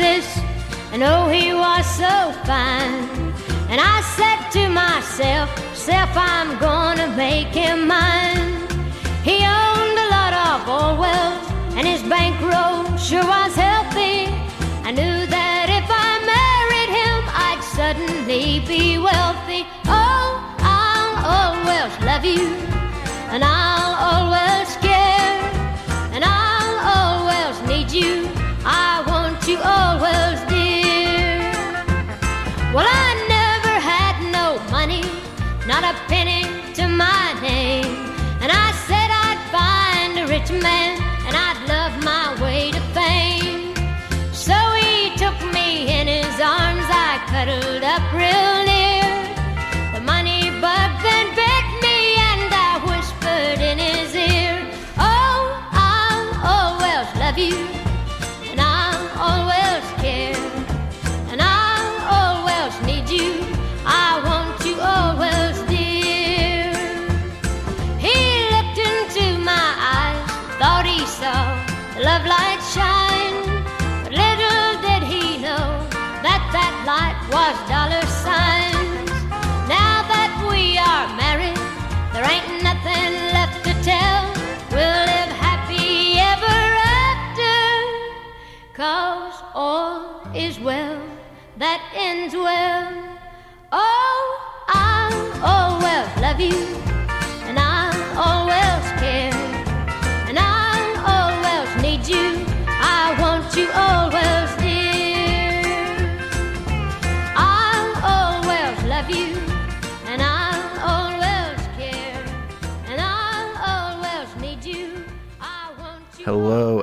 And oh, he was so fine. And I said to myself, self, I'm gonna make him mine. He owned a lot of oil wells, and his bankroll sure was healthy. I knew that if I married him, I'd suddenly be wealthy. Oh, I'll always love you, man,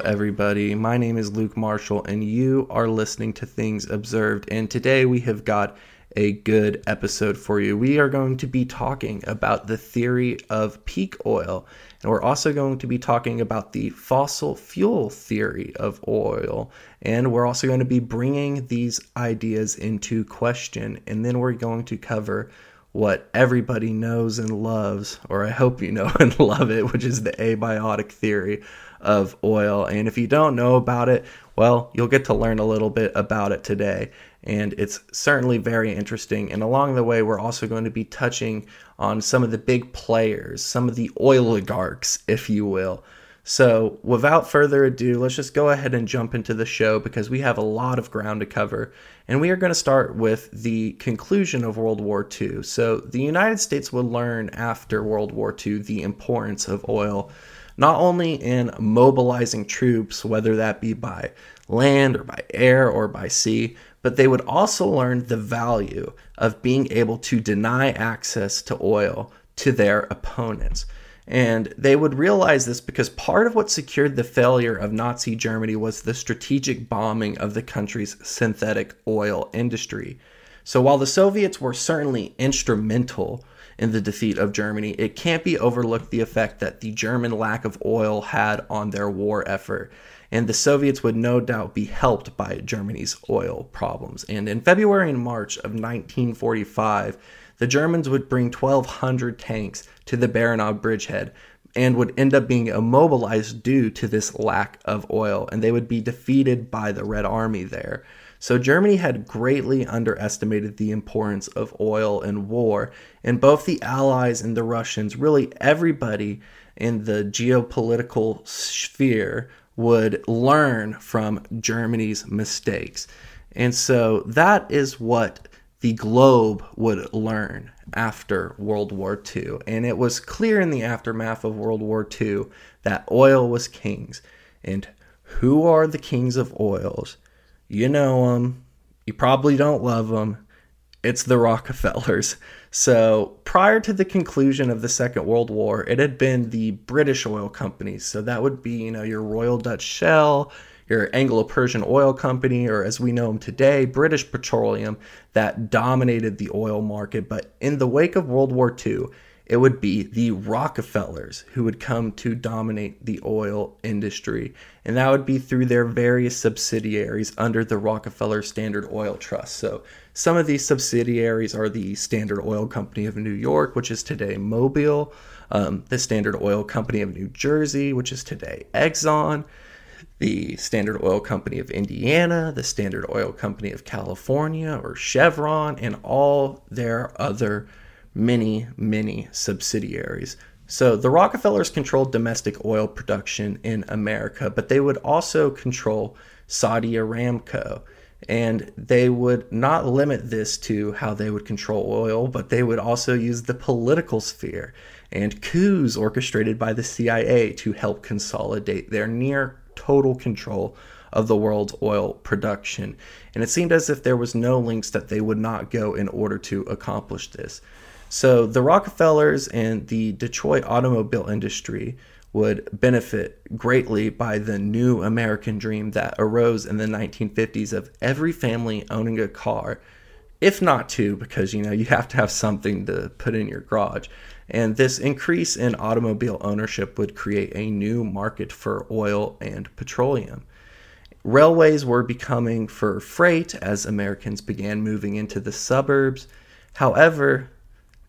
everybody. My name is Luke Marshall, and you are listening to Things Observed. And today we have got a good episode for you. We are going to be talking about the theory of peak oil, and we're also going to be talking about the fossil fuel theory of oil. And we're also going to be bringing these ideas into question, and then we're going to cover what everybody knows and loves, or I hope you know and love it, which is the abiotic theory of oil. And if you don't know about it, well, you'll get to learn a little bit about it today. And it's certainly very interesting. And along the way, we're also going to be touching on some of the big players, some of the oligarchs, if you will. So, without further ado, let's just go ahead and jump into the show because we have a lot of ground to cover. And we are going to start with the conclusion of World War II. So, the United States would learn after World War II the importance of oil, not only in mobilizing troops, whether that be by land or by air or by sea, but they would also learn the value of being able to deny access to oil to their opponents. And they would realize this because part of what secured the failure of Nazi Germany was the strategic bombing of the country's synthetic oil industry. So while the Soviets were certainly instrumental in the defeat of Germany, it can't be overlooked the effect that the German lack of oil had on their war effort. And the Soviets would no doubt be helped by Germany's oil problems. And in February and March of 1945, the Germans would bring 1,200 tanks to the Baranov bridgehead and would end up being immobilized due to this lack of oil, and they would be defeated by the Red Army there. So Germany had greatly underestimated the importance of oil in war, and both the Allies and the Russians, really everybody in the geopolitical sphere, would learn from Germany's mistakes. And so that is what the globe would learn after World War II. And it was clear in the aftermath of World War II that oil was kings. And who are the kings of oils? You know them. You probably don't love them. It's the Rockefellers. So, prior to the conclusion of the Second World War, it had been the British oil companies. So, that would be, you know, your Royal Dutch Shell, your Anglo Persian Oil Company, or as we know them today, British Petroleum, that dominated the oil market. But in the wake of World War II, it would be the Rockefellers who would come to dominate the oil industry. And that would be through their various subsidiaries under the Rockefeller Standard Oil Trust. So some of these subsidiaries are the Standard Oil Company of New York, which is today Mobil, um, the Standard Oil Company of New Jersey, which is today Exxon, the Standard Oil Company of Indiana, the Standard Oil Company of California, or Chevron, and all their other many, many subsidiaries. So the Rockefellers controlled domestic oil production in America, but they would also control Saudi Aramco. And they would not limit this to how they would control oil, but they would also use the political sphere and coups orchestrated by the CIA to help consolidate their near total control of the world's oil production. And it seemed as if there was no links that they would not go in order to accomplish this. So the Rockefellers and the Detroit automobile industry would benefit greatly by the new American dream that arose in the 1950s of every family owning a car, if not two, because you know you have to have something to put in your garage. And this increase in automobile ownership would create a new market for oil and petroleum. Railways were becoming for freight as Americans began moving into the suburbs. However,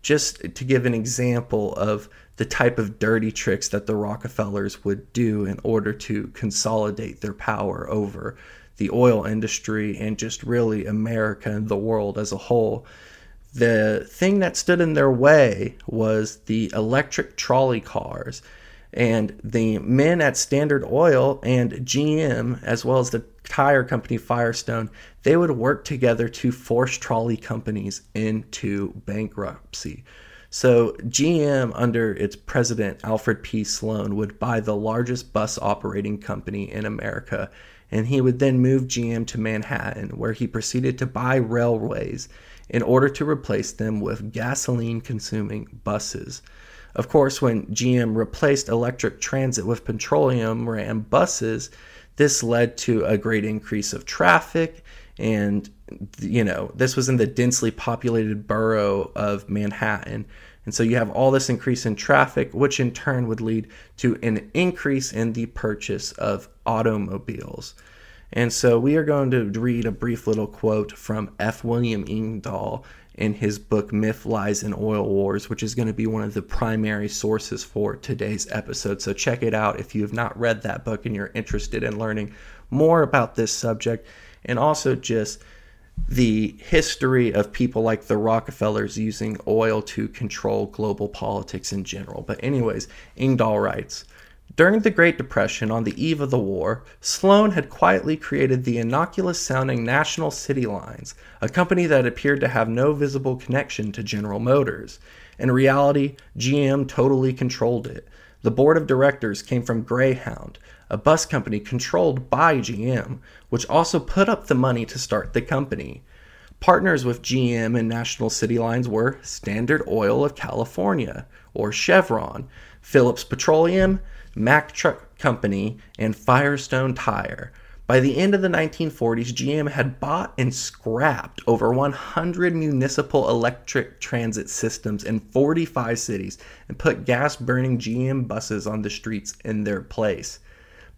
just to give an example of the type of dirty tricks that the Rockefellers would do in order to consolidate their power over the oil industry and just really America and the world as a whole the thing that stood in their way was the electric trolley cars. And the men at Standard Oil and GM, as well as the tire company Firestone, they would work together to force trolley companies into bankruptcy. So GM, under its president Alfred P. Sloan, would buy the largest bus operating company in America, and he would then move GM to Manhattan, where he proceeded to buy railways in order to replace them with gasoline consuming buses. Of course, when GM replaced electric transit with petroleum ran buses, this led to a great increase of traffic and you know this was in the densely populated borough of manhattan and so you have all this increase in traffic which in turn would lead to an increase in the purchase of automobiles and so we are going to read a brief little quote from F. William Engdahl in his book Myth, Lies, and Oil Wars, which is going to be one of the primary sources for today's episode. So check it out if you have not read that book and you're interested in learning more about this subject and also just the history of people like the Rockefellers using oil to control global politics in general. But, anyways, Engdahl writes, during the Great Depression, on the eve of the war, Sloan had quietly created the innocuous sounding National City Lines, a company that appeared to have no visible connection to General Motors. In reality, GM totally controlled it. The board of directors came from Greyhound, a bus company controlled by GM, which also put up the money to start the company. Partners with GM and National City Lines were Standard Oil of California, or Chevron, Phillips Petroleum, Mack Truck Company, and Firestone Tire. By the end of the 1940s, GM had bought and scrapped over 100 municipal electric transit systems in 45 cities and put gas burning GM buses on the streets in their place.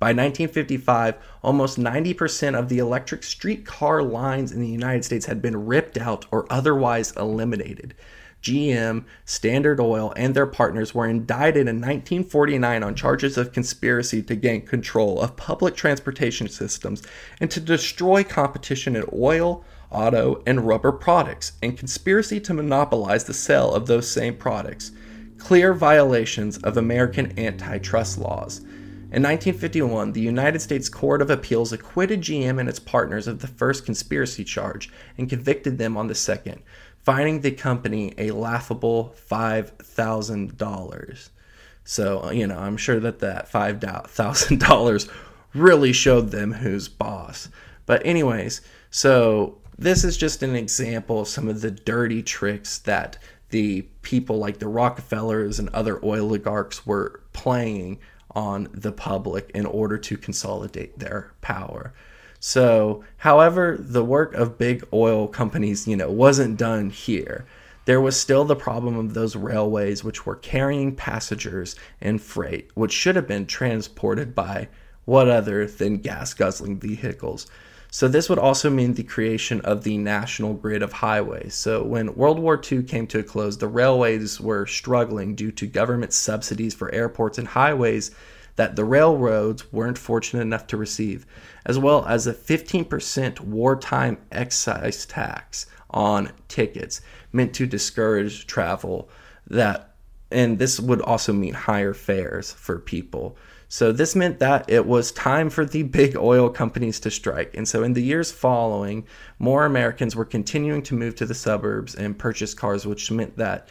By 1955, almost 90% of the electric streetcar lines in the United States had been ripped out or otherwise eliminated. GM, Standard Oil, and their partners were indicted in 1949 on charges of conspiracy to gain control of public transportation systems and to destroy competition in oil, auto, and rubber products, and conspiracy to monopolize the sale of those same products. Clear violations of American antitrust laws. In 1951, the United States Court of Appeals acquitted GM and its partners of the first conspiracy charge and convicted them on the second finding the company a laughable $5,000. So, you know, I'm sure that that $5,000 really showed them who's boss. But, anyways, so this is just an example of some of the dirty tricks that the people like the Rockefellers and other oligarchs were playing on the public in order to consolidate their power. So, however, the work of big oil companies, you know, wasn't done here. There was still the problem of those railways which were carrying passengers and freight, which should have been transported by what other than gas guzzling vehicles. So, this would also mean the creation of the national grid of highways. So, when World War II came to a close, the railways were struggling due to government subsidies for airports and highways that the railroads weren't fortunate enough to receive, as well as a 15% wartime excise tax on tickets meant to discourage travel that and this would also mean higher fares for people. So this meant that it was time for the big oil companies to strike. And so in the years following, more Americans were continuing to move to the suburbs and purchase cars, which meant that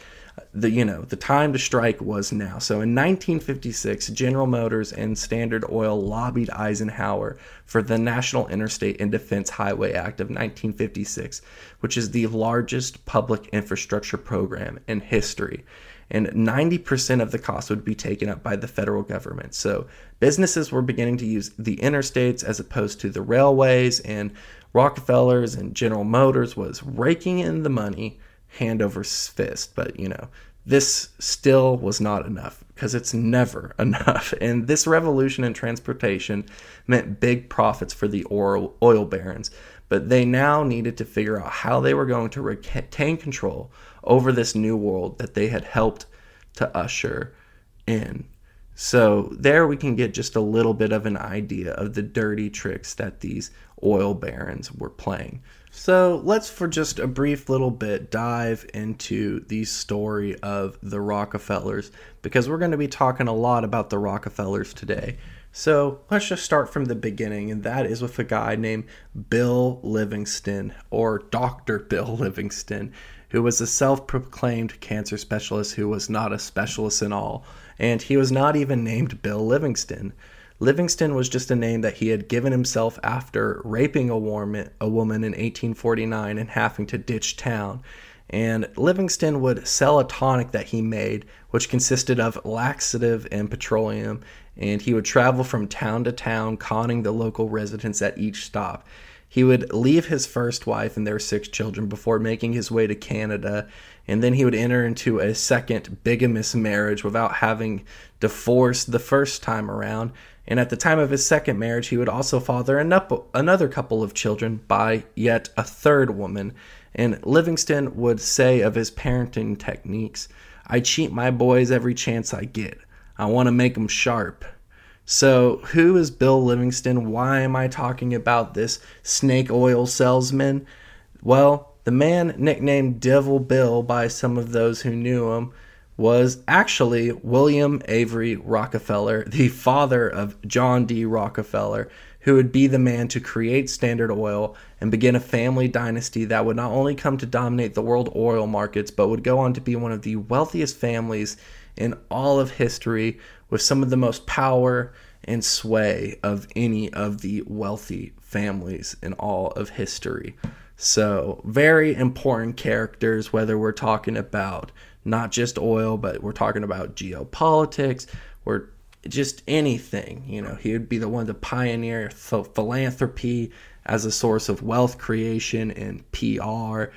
the you know the time to strike was now. So in 1956, General Motors and Standard Oil lobbied Eisenhower for the National Interstate and Defense Highway Act of 1956, which is the largest public infrastructure program in history and 90% of the cost would be taken up by the federal government. So businesses were beginning to use the interstates as opposed to the railways, and Rockefellers and General Motors was raking in the money hand over fist. But, you know, this still was not enough because it's never enough. And this revolution in transportation meant big profits for the oil, oil barons. But they now needed to figure out how they were going to retain control over this new world that they had helped to usher in. So, there we can get just a little bit of an idea of the dirty tricks that these oil barons were playing. So, let's for just a brief little bit dive into the story of the Rockefellers because we're going to be talking a lot about the Rockefellers today. So, let's just start from the beginning, and that is with a guy named Bill Livingston or Dr. Bill Livingston who was a self proclaimed cancer specialist who was not a specialist in all, and he was not even named Bill Livingston. Livingston was just a name that he had given himself after raping a, woman, in 1849 and having to ditch town. And Livingston would sell a tonic that he made, which consisted of laxative and petroleum, and he would travel from town to town, conning the local residents at each stop. He would leave his first wife and their six children before making his way to Canada, and then he would enter into a second bigamous marriage without having divorced the first time around. And at the time of his second marriage, he would also father another couple of children by yet a third woman. And Livingston would say of his parenting techniques, I cheat my boys every chance I get. I want to make them sharp. So, who is Bill Livingston? Why am I talking about this snake oil salesman? Well, the man nicknamed Devil Bill by some of those who knew him was actually William Avery Rockefeller, the father of John D. Rockefeller, who would be the man to create Standard Oil and begin a family dynasty that would not only come to dominate the world oil markets, but would go on to be one of the wealthiest families in all of history with some of the most power and sway of any of the wealthy families in all of history. So, very important characters, whether we're talking about not just oil, but we're talking about geopolitics or just anything. You know, he would be the one to pioneer philanthropy as a source of wealth creation and PR,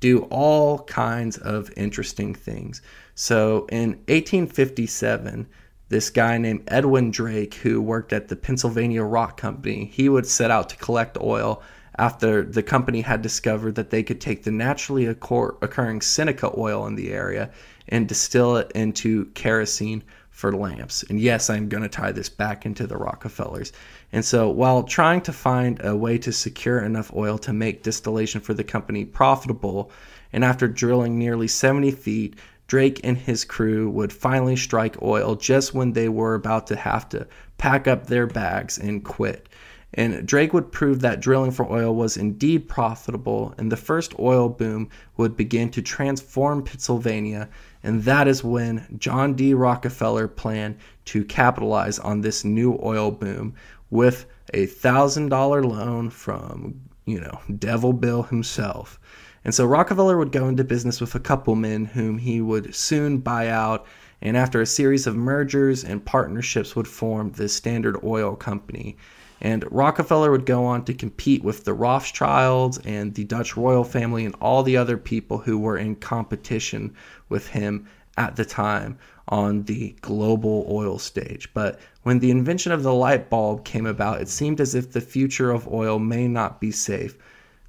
do all kinds of interesting things. So, in 1857, this guy named Edwin Drake, who worked at the Pennsylvania Rock Company, he would set out to collect oil after the company had discovered that they could take the naturally occurring Seneca oil in the area and distill it into kerosene for lamps. And yes, I'm going to tie this back into the Rockefellers. And so, while trying to find a way to secure enough oil to make distillation for the company profitable, and after drilling nearly 70 feet, Drake and his crew would finally strike oil just when they were about to have to pack up their bags and quit. And Drake would prove that drilling for oil was indeed profitable, and the first oil boom would begin to transform Pennsylvania. And that is when John D. Rockefeller planned to capitalize on this new oil boom with a thousand dollar loan from, you know, Devil Bill himself. And so Rockefeller would go into business with a couple men whom he would soon buy out, and after a series of mergers and partnerships would form the Standard Oil Company. And Rockefeller would go on to compete with the Rothschilds and the Dutch royal family and all the other people who were in competition with him at the time on the global oil stage. But when the invention of the light bulb came about, it seemed as if the future of oil may not be safe.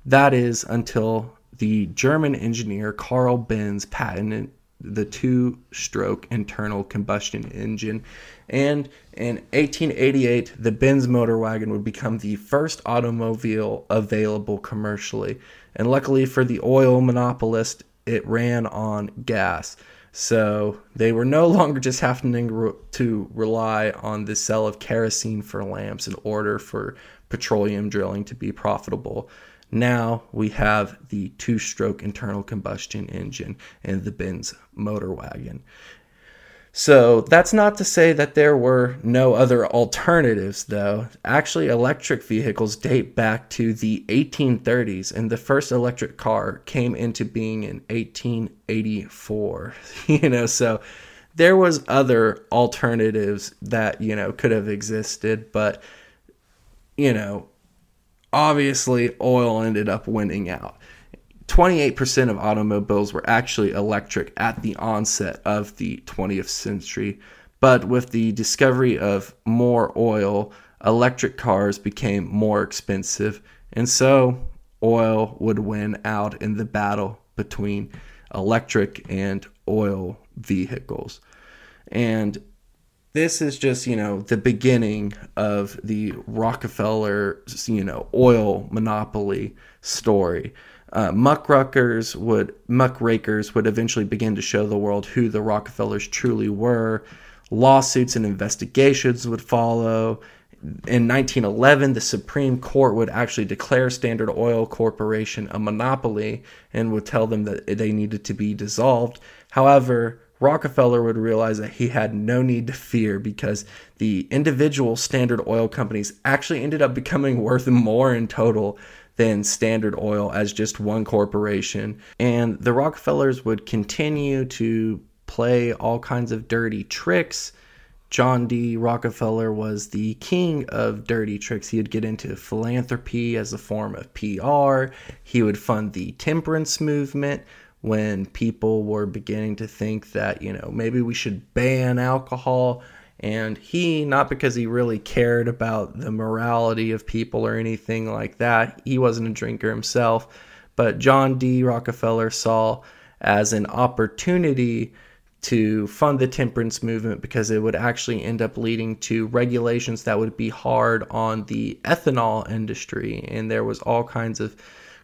That is until the German engineer Carl Benz patented the two stroke internal combustion engine. And in 1888, the Benz motor wagon would become the first automobile available commercially. And luckily for the oil monopolist, it ran on gas. So they were no longer just having to rely on the sale of kerosene for lamps in order for petroleum drilling to be profitable. Now we have the two stroke internal combustion engine in the Benz motor wagon. So that's not to say that there were no other alternatives, though. Actually, electric vehicles date back to the 1830s, and the first electric car came into being in 1884. you know, so there was other alternatives that you know could have existed, but you know, obviously oil ended up winning out. 28% of automobiles were actually electric at the onset of the 20th century, but with the discovery of more oil, electric cars became more expensive, and so oil would win out in the battle between electric and oil vehicles. And this is just, you know, the beginning of the Rockefeller, you know, oil monopoly story. Uh, muckrakers would muckrakers would eventually begin to show the world who the Rockefellers truly were. Lawsuits and investigations would follow. In 1911, the Supreme Court would actually declare Standard Oil Corporation a monopoly and would tell them that they needed to be dissolved. However, Rockefeller would realize that he had no need to fear because the individual Standard Oil companies actually ended up becoming worth more in total than Standard Oil as just one corporation. And the Rockefellers would continue to play all kinds of dirty tricks. John D. Rockefeller was the king of dirty tricks. He would get into philanthropy as a form of PR. He would fund the temperance movement when people were beginning to think that, you know, maybe we should ban alcohol. And he, not because he really cared about the morality of people or anything like that, he wasn't a drinker himself, but John D. Rockefeller saw as an opportunity to fund the temperance movement because it would actually end up leading to regulations that would be hard on the ethanol industry. And there was all kinds of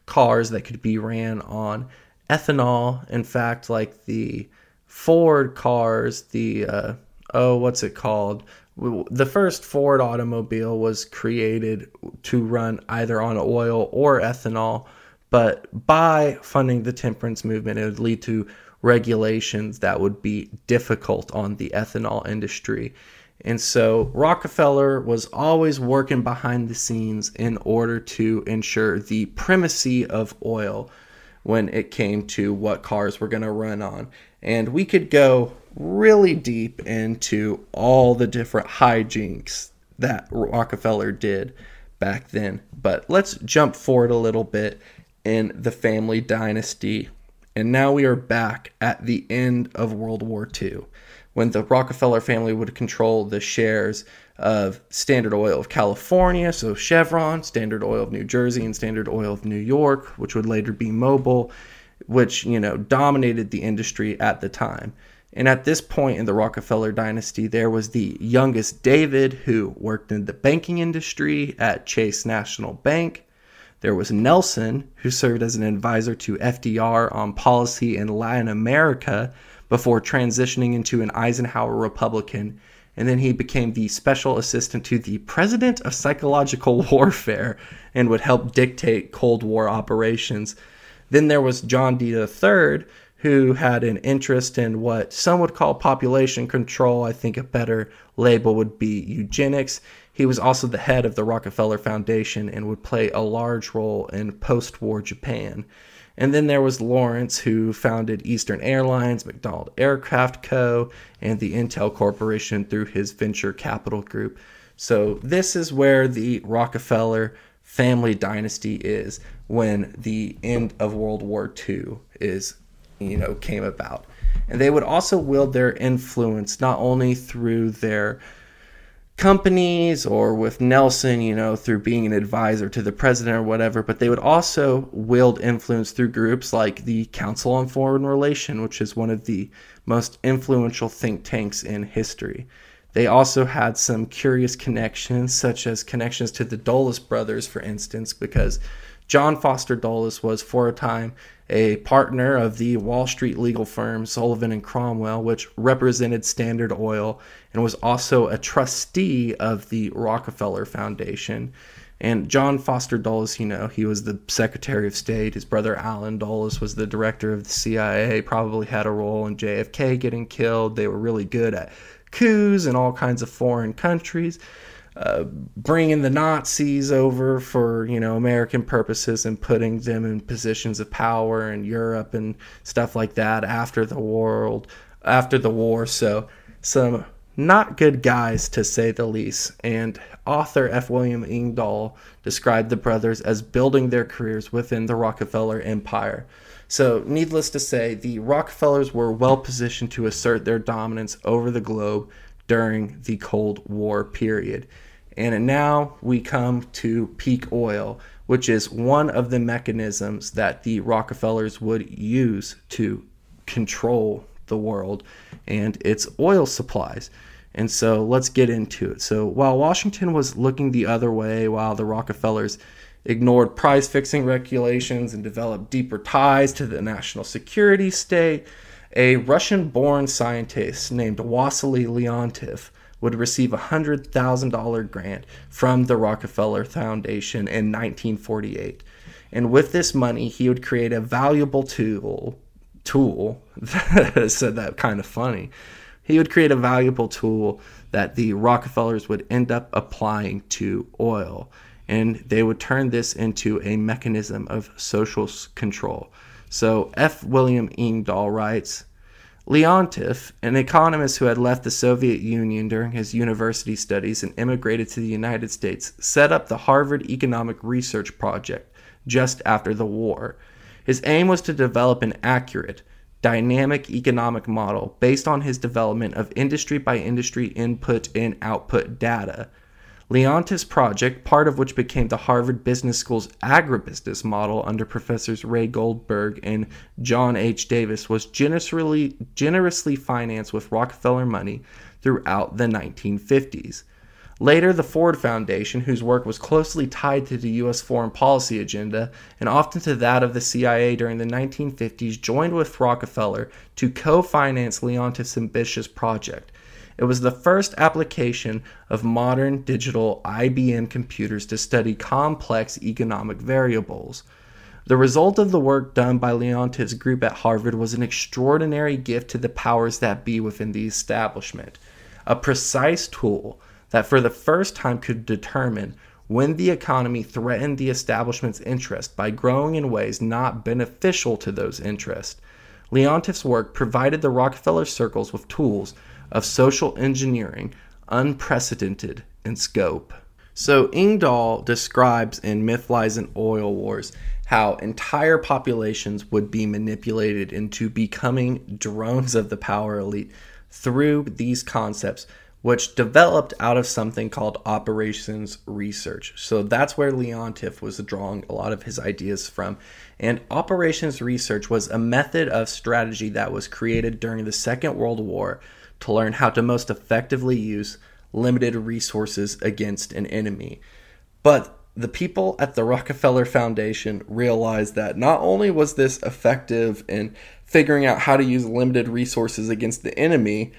cars that could be ran on ethanol. In fact, like the Ford cars, the uh, oh, what's it called? The first Ford automobile was created to run either on oil or ethanol, but by funding the temperance movement, it would lead to regulations that would be difficult on the ethanol industry. And so Rockefeller was always working behind the scenes in order to ensure the primacy of oil when it came to what cars were going to run on. And we could go really deep into all the different hijinks that Rockefeller did back then. But let's jump forward a little bit in the family dynasty. And now we are back at the end of World War II when the Rockefeller family would control the shares of Standard Oil of California, so Chevron, Standard Oil of New Jersey, and Standard Oil of New York, which would later be Mobil, which, you know, dominated the industry at the time. And at this point in the Rockefeller dynasty, there was the youngest David, who worked in the banking industry at Chase National Bank. There was Nelson, who served as an advisor to FDR on policy in Latin America before transitioning into an Eisenhower Republican. And then he became the special assistant to the president of psychological warfare and would help dictate Cold War operations. Then there was John D. III, who had an interest in what some would call population control. I think a better label would be eugenics. He was also the head of the Rockefeller Foundation and would play a large role in post war Japan. And then there was Laurance, who founded Eastern Airlines, McDonnell Aircraft Co., and the Intel Corporation through his venture capital group. So, this is where the Rockefeller family dynasty is when the end of World War II is you know came about and they would also wield their influence not only through their companies or with Nelson, you know, through being an advisor to the president or whatever, but they would also wield influence through groups like the Council on Foreign Relation, which is one of the most influential think tanks in history. They also had some curious connections, such as connections to the Dulles brothers, for instance, because John Foster Dulles was for a time a partner of the Wall Street legal firm Sullivan and Cromwell, which represented Standard Oil and was also a trustee of the Rockefeller Foundation. And John Foster Dulles, you know, he was the Secretary of State. His brother Allen Dulles was the director of the CIA, probably had a role in JFK getting killed. They were really good at coups in all kinds of foreign countries. Bringing the Nazis over for you know American purposes and putting them in positions of power in Europe and stuff like that after the world after the war. So some not good guys to say the least. And author F. William Engdahl described the brothers as building their careers within the Rockefeller empire. So, needless to say, the Rockefellers were well positioned to assert their dominance over the globe during the Cold War period. And now we come to peak oil, which is one of the mechanisms that the Rockefellers would use to control the world and its oil supplies. And so let's get into it. So while Washington was looking the other way, while the Rockefellers ignored price fixing regulations and developed deeper ties to the national security state, a Russian born scientist named Wassily Leontief would receive a $100,000 grant from the Rockefeller Foundation in 1948. And with this money, he would create a valuable tool. Tool, said that kind of funny. He would create a valuable tool that the Rockefellers would end up applying to oil. And they would turn this into a mechanism of social control. So F. William Engdahl writes Leontief, an economist who had left the Soviet Union during his university studies and immigrated to the United States, set up the Harvard Economic Research Project just after the war. His aim was to develop an accurate, dynamic economic model based on his development of industry by industry input and output data. Leontief's project, part of which became the Harvard Business School's agribusiness model under professors Ray Goldberg and John H. Davis, was generously, generously financed with Rockefeller money throughout the 1950s. Later, the Ford Foundation, whose work was closely tied to the U.S. foreign policy agenda and often to that of the CIA during the 1950s, joined with Rockefeller to co finance Leontief's ambitious project. It was the first application of modern digital IBM computers to study complex economic variables. The result of the work done by Leontief's group at Harvard was an extraordinary gift to the powers that be within the establishment, a precise tool that for the first time could determine when the economy threatened the establishment's interest by growing in ways not beneficial to those interests. Leontief's work provided the Rockefeller circles with tools of social engineering unprecedented in scope. So, Engdahl describes in Myth, Lies, and Oil Wars how entire populations would be manipulated into becoming drones of the power elite through these concepts, which developed out of something called operations research. So that's where Leontief was drawing a lot of his ideas from. And operations research was a method of strategy that was created during the Second World War to learn how to most effectively use limited resources against an enemy. But the people at the Rockefeller Foundation realized that not only was this effective in figuring out how to use limited resources against the enemy,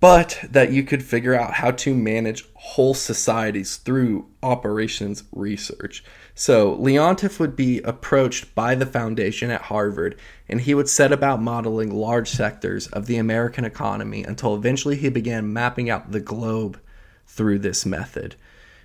but that you could figure out how to manage whole societies through operations research. So Leontief would be approached by the foundation at Harvard, and he would set about modeling large sectors of the American economy until eventually he began mapping out the globe through this method.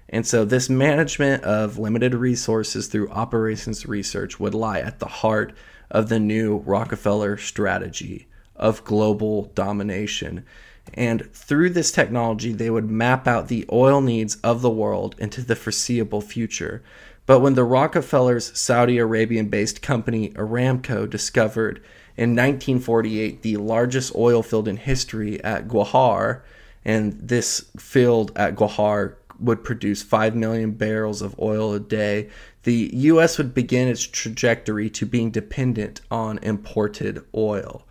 And so, this management of limited resources through operations research would lie at the heart of the new Rockefeller strategy of global domination. And through this technology, they would map out the oil needs of the world into the foreseeable future. But when the Rockefellers' Saudi Arabian based company Aramco discovered in 1948 the largest oil field in history at Ghawar, and this field at Ghawar would produce 5 million barrels of oil a day, the U.S. would begin its trajectory to being dependent on imported oil.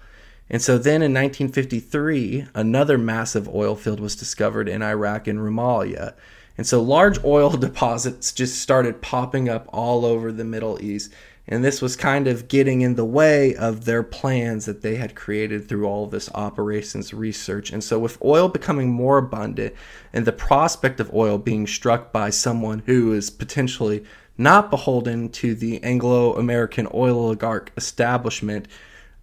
And so then in 1953, another massive oil field was discovered in Iraq in Rumaila. And so large oil deposits just started popping up all over the Middle East. And this was kind of getting in the way of their plans that they had created through all this operations research. And so, with oil becoming more abundant and the prospect of oil being struck by someone who is potentially not beholden to the Anglo American oil oligarch establishment,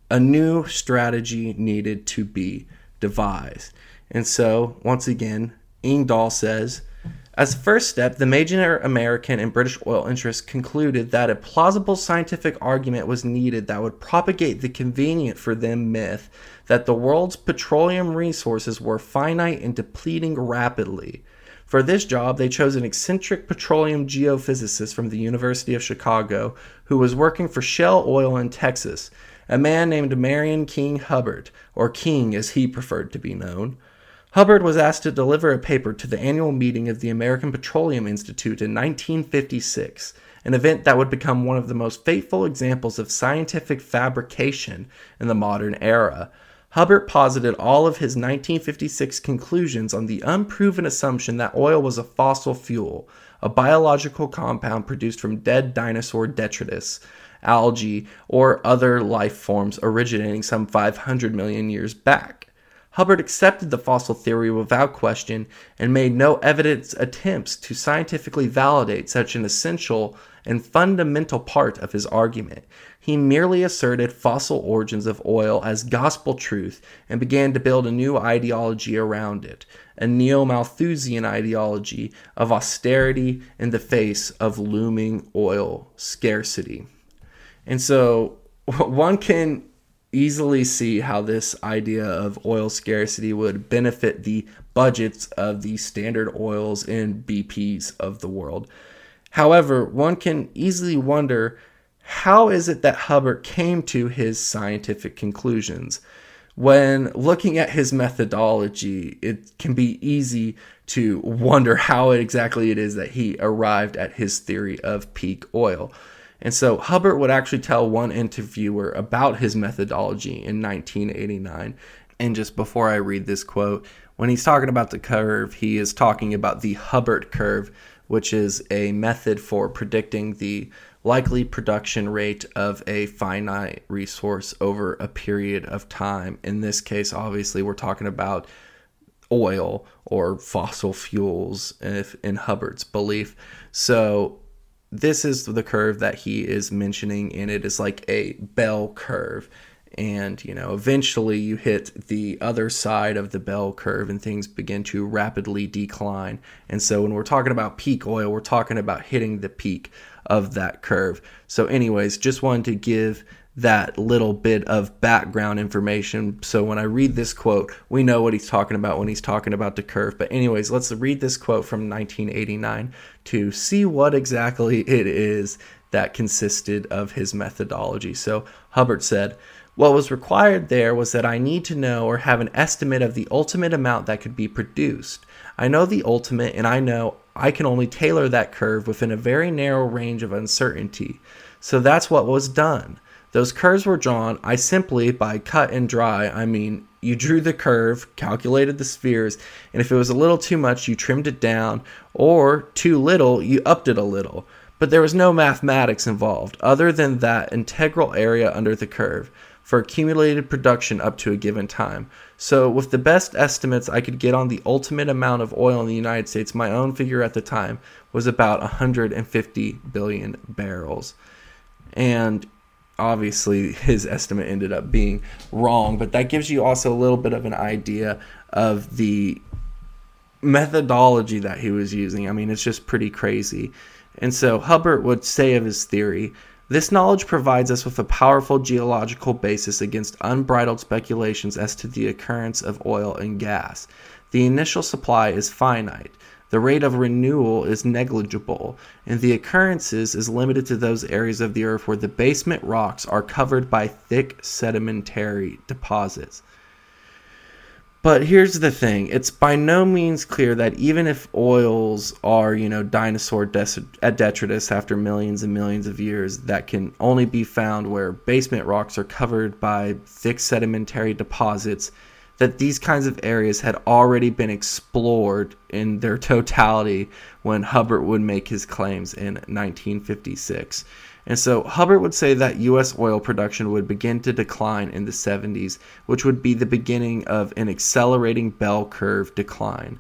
a new strategy needed to be devised. And so, once again, Engdahl says, as a first step, the major American and British oil interests concluded that a plausible scientific argument was needed that would propagate the convenient for them myth that the world's petroleum resources were finite and depleting rapidly. For this job, they chose an eccentric petroleum geophysicist from the University of Chicago who was working for Shell Oil in Texas, a man named Marion King Hubbert, or King as he preferred to be known. Hubbert was asked to deliver a paper to the annual meeting of the American Petroleum Institute in 1956, an event that would become one of the most fateful examples of scientific fabrication in the modern era. Hubbert posited all of his 1956 conclusions on the unproven assumption that oil was a fossil fuel, a biological compound produced from dead dinosaur detritus, algae, or other life forms originating some 500 million years back. Hubbert accepted the fossil theory without question and made no evidence attempts to scientifically validate such an essential and fundamental part of his argument. He merely asserted fossil origins of oil as gospel truth and began to build a new ideology around it, a neo Malthusian ideology of austerity in the face of looming oil scarcity. And so one can easily see how this idea of oil scarcity would benefit the budgets of the standard oils and BPs of the world. However, one can easily wonder how is it that Hubbert came to his scientific conclusions? When looking at his methodology, it can be easy to wonder how exactly it is that he arrived at his theory of peak oil. And so Hubbert would actually tell one interviewer about his methodology in 1989. And just before I read this quote, when he's talking about the curve, he is talking about the Hubbert curve, which is a method for predicting the likely production rate of a finite resource over a period of time. In this case, obviously, we're talking about oil or fossil fuels if in Hubbert's belief. So this is the curve that he is mentioning, and it is like a bell curve. And, you know, eventually you hit the other side of the bell curve and things begin to rapidly decline. And so when we're talking about peak oil, we're talking about hitting the peak of that curve. So, anyways, just wanted to give that little bit of background information. So when I read this quote, we know what he's talking about when he's talking about the curve. But, anyways, let's read this quote from 1989 to see what exactly it is that consisted of his methodology. So Hubbert said, What was required there was that I need to know or have an estimate of the ultimate amount that could be produced. I know the ultimate, and I know I can only tailor that curve within a very narrow range of uncertainty. So that's what was done. Those curves were drawn. I simply, by cut and dry, I mean, you drew the curve, calculated the spheres, and if it was a little too much, you trimmed it down, or too little, you upped it a little. But there was no mathematics involved, other than that integral area under the curve for accumulated production up to a given time. So, with the best estimates I could get on the ultimate amount of oil in the United States, my own figure at the time was about 150 billion barrels. And obviously his estimate ended up being wrong, but that gives you also a little bit of an idea of the methodology that he was using. I mean, it's just pretty crazy. And so Hubbert would say of his theory this knowledge provides us with a powerful geological basis against unbridled speculations as to the occurrence of oil and gas. The initial supply is finite. The rate of renewal is negligible, and the occurrences is limited to those areas of the earth where the basement rocks are covered by thick sedimentary deposits. But here's the thing it's by no means clear that even if oils are, you know, dinosaur detritus after millions and millions of years, that can only be found where basement rocks are covered by thick sedimentary deposits, that these kinds of areas had already been explored in their totality when Hubbert would make his claims in 1956. And so Hubbert would say that U.S. oil production would begin to decline in the 70s, which would be the beginning of an accelerating bell curve decline.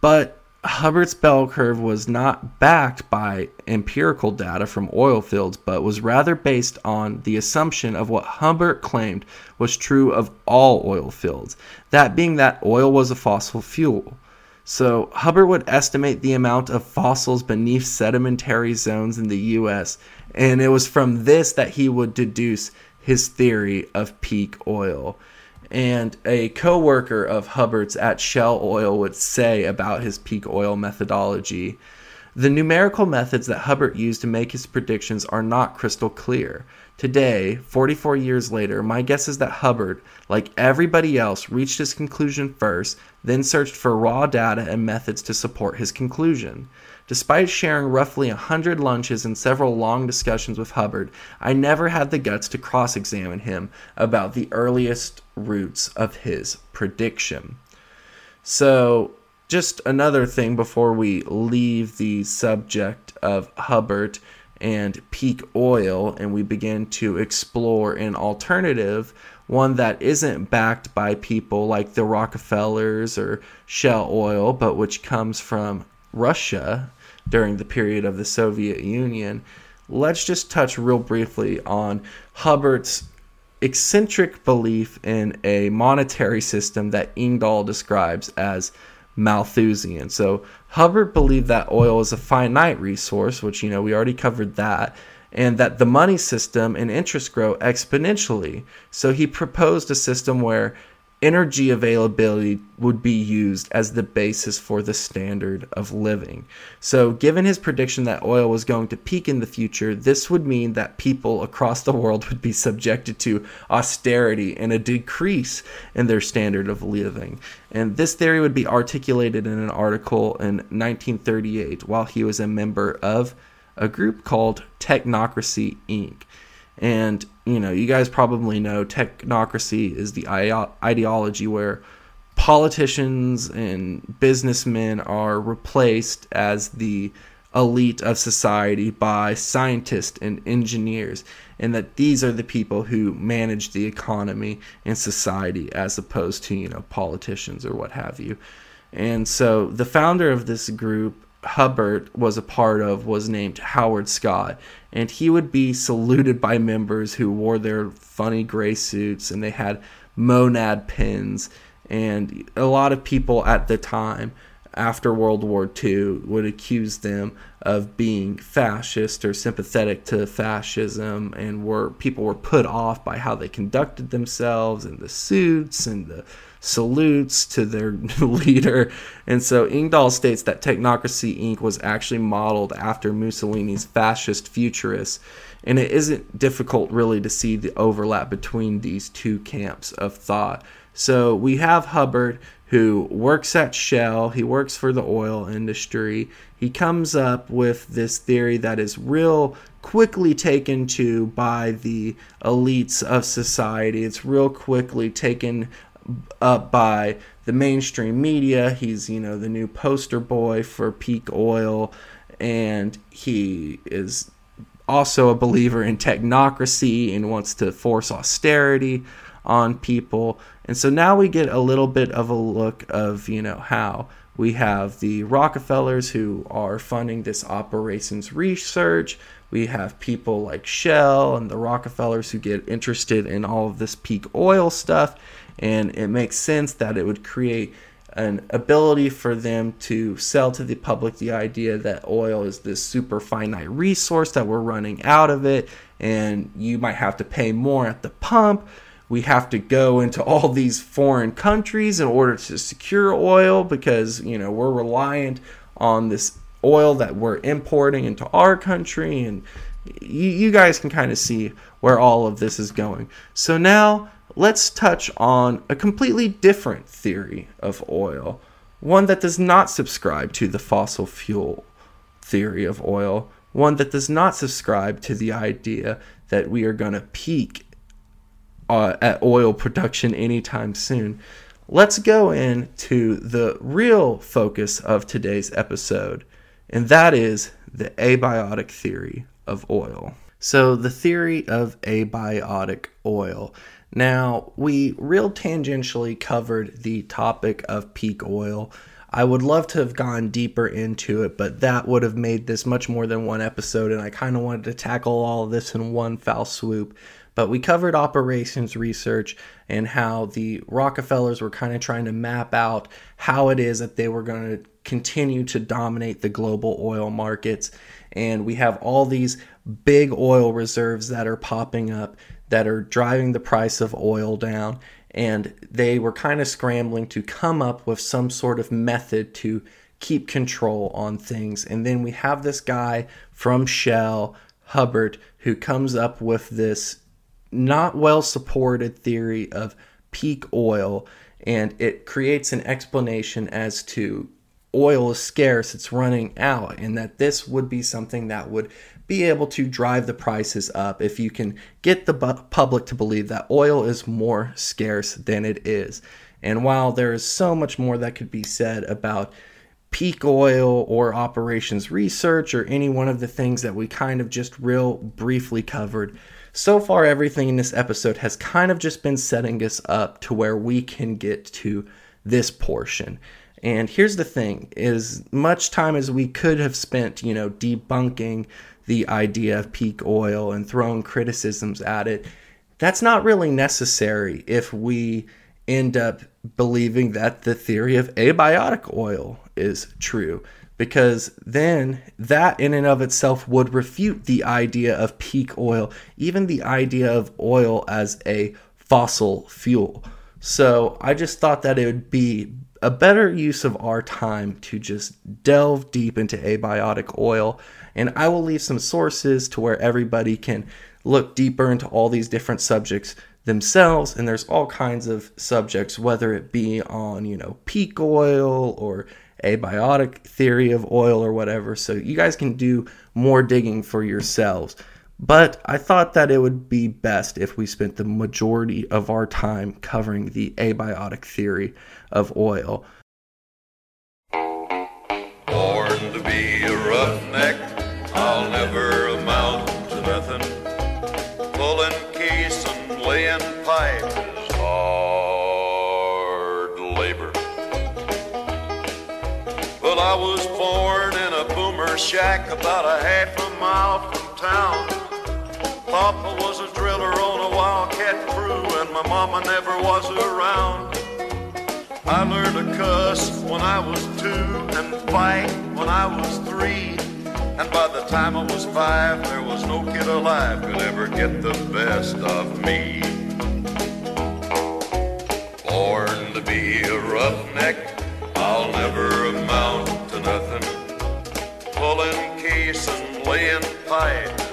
But Hubbert's bell curve was not backed by empirical data from oil fields, but was rather based on the assumption of what Hubbert claimed was true of all oil fields, that being that oil was a fossil fuel. So Hubbert would estimate the amount of fossils beneath sedimentary zones in the US, and it was from this that he would deduce his theory of peak oil. And a co-worker of Hubbert's at Shell Oil would say about his peak oil methodology, the numerical methods that Hubbert used to make his predictions are not crystal clear. Today, 44 years later, my guess is that Hubbert, like everybody else, reached his conclusion first, then searched for raw data and methods to support his conclusion. Despite sharing roughly a hundred lunches and several long discussions with Hubbert, I never had the guts to cross examine him about the earliest roots of his prediction. So, just another thing before we leave the subject of Hubbert and peak oil and we begin to explore an alternative one that isn't backed by people like the Rockefellers or Shell Oil, but which comes from Russia during the period of the Soviet Union. Let's just touch real briefly on Hubbert's eccentric belief in a monetary system that Engdahl describes as Malthusian. So Hubbert believed that oil is a finite resource, which you know we already covered that, and that the money system and interest grow exponentially. So he proposed a system where energy availability would be used as the basis for the standard of living. So, given his prediction that oil was going to peak in the future, this would mean that people across the world would be subjected to austerity and a decrease in their standard of living. And this theory would be articulated in an article in 1938 while he was a member of a group called Technocracy Inc. And, you know, you guys probably know technocracy is the ideology where politicians and businessmen are replaced as the elite of society by scientists and engineers, and that these are the people who manage the economy and society as opposed to, you know, politicians or what have you. And so the founder of this group Hubbert was a part of was named Howard Scott, and he would be saluted by members who wore their funny gray suits and they had monad pins. And a lot of people at the time, after World War II, would accuse them of being fascist or sympathetic to fascism, and were people were put off by how they conducted themselves and the suits and the salutes to their leader. And so Engdahl states that Technocracy Inc. was actually modeled after Mussolini's fascist futurists. And it isn't difficult really to see the overlap between these two camps of thought. So we have Hubbert, who works at Shell, he works for the oil industry. He comes up with this theory that is real quickly taken to by the elites of society. It's real quickly taken up by the mainstream media. He's, you know, the new poster boy for peak oil, and he is also a believer in technocracy and wants to force austerity on people. And so now we get a little bit of a look of, you know, how we have the Rockefellers who are funding this operations research. We have people like Shell and the Rockefellers who get interested in all of this peak oil stuff and it makes sense that it would create an ability for them to sell to the public the idea that oil is this super finite resource that we're running out of it and you might have to pay more at the pump. We have to go into all these foreign countries in order to secure oil because you know we're reliant on this oil that we're importing into our country. And you, you guys can kind of see where all of this is going. So now let's touch on a completely different theory of oil, one that does not subscribe to the fossil fuel theory of oil, one that does not subscribe to the idea that we are going to peak uh, at oil production anytime soon. Let's go into the real focus of today's episode, and that is the abiotic theory of oil. So, the theory of abiotic oil. Now, we real tangentially covered the topic of peak oil. I would love to have gone deeper into it, but that would have made this much more than one episode, and I kind of wanted to tackle all of this in one foul swoop. But we covered operations research and how the Rockefellers were kind of trying to map out how it is that they were going to continue to dominate the global oil markets. And we have all these big oil reserves that are popping up that are driving the price of oil down. And they were kind of scrambling to come up with some sort of method to keep control on things. And then we have this guy from Shell, Hubbert, who comes up with this not well supported theory of peak oil, and it creates an explanation as to oil is scarce, it's running out, and that this would be something that would be able to drive the prices up if you can get the public to believe that oil is more scarce than it is. And while there is so much more that could be said about peak oil or operations research or any one of the things that we kind of just real briefly covered, so far everything in this episode has kind of just been setting us up to where we can get to this portion. And here's the thing, as much time as we could have spent, you know, debunking the idea of peak oil and throwing criticisms at it, that's not really necessary if we end up believing that the theory of abiotic oil is true because then that in and of itself would refute the idea of peak oil, even the idea of oil as a fossil fuel. So I just thought that it would be a better use of our time to just delve deep into abiotic oil. And I will leave some sources to where everybody can look deeper into all these different subjects themselves. And there's all kinds of subjects, whether it be on, you know, peak oil or abiotic theory of oil or whatever. So you guys can do more digging for yourselves. But I thought that it would be best if we spent the majority of our time covering the abiotic theory of oil. Born to be a roughneck, I'll never amount to nothing. Pulling case and laying pipe is hard labor. Well, I was born in a boomer shack about a half a mile from town. Papa was a driller on a wildcat crew, and my mama never was around. I learned to cuss when I was two and fight when I was three. And by the time I was five, there was no kid alive could ever get the best of me. Born to be a roughneck, I'll never amount to nothing. Pulling case and laying pipe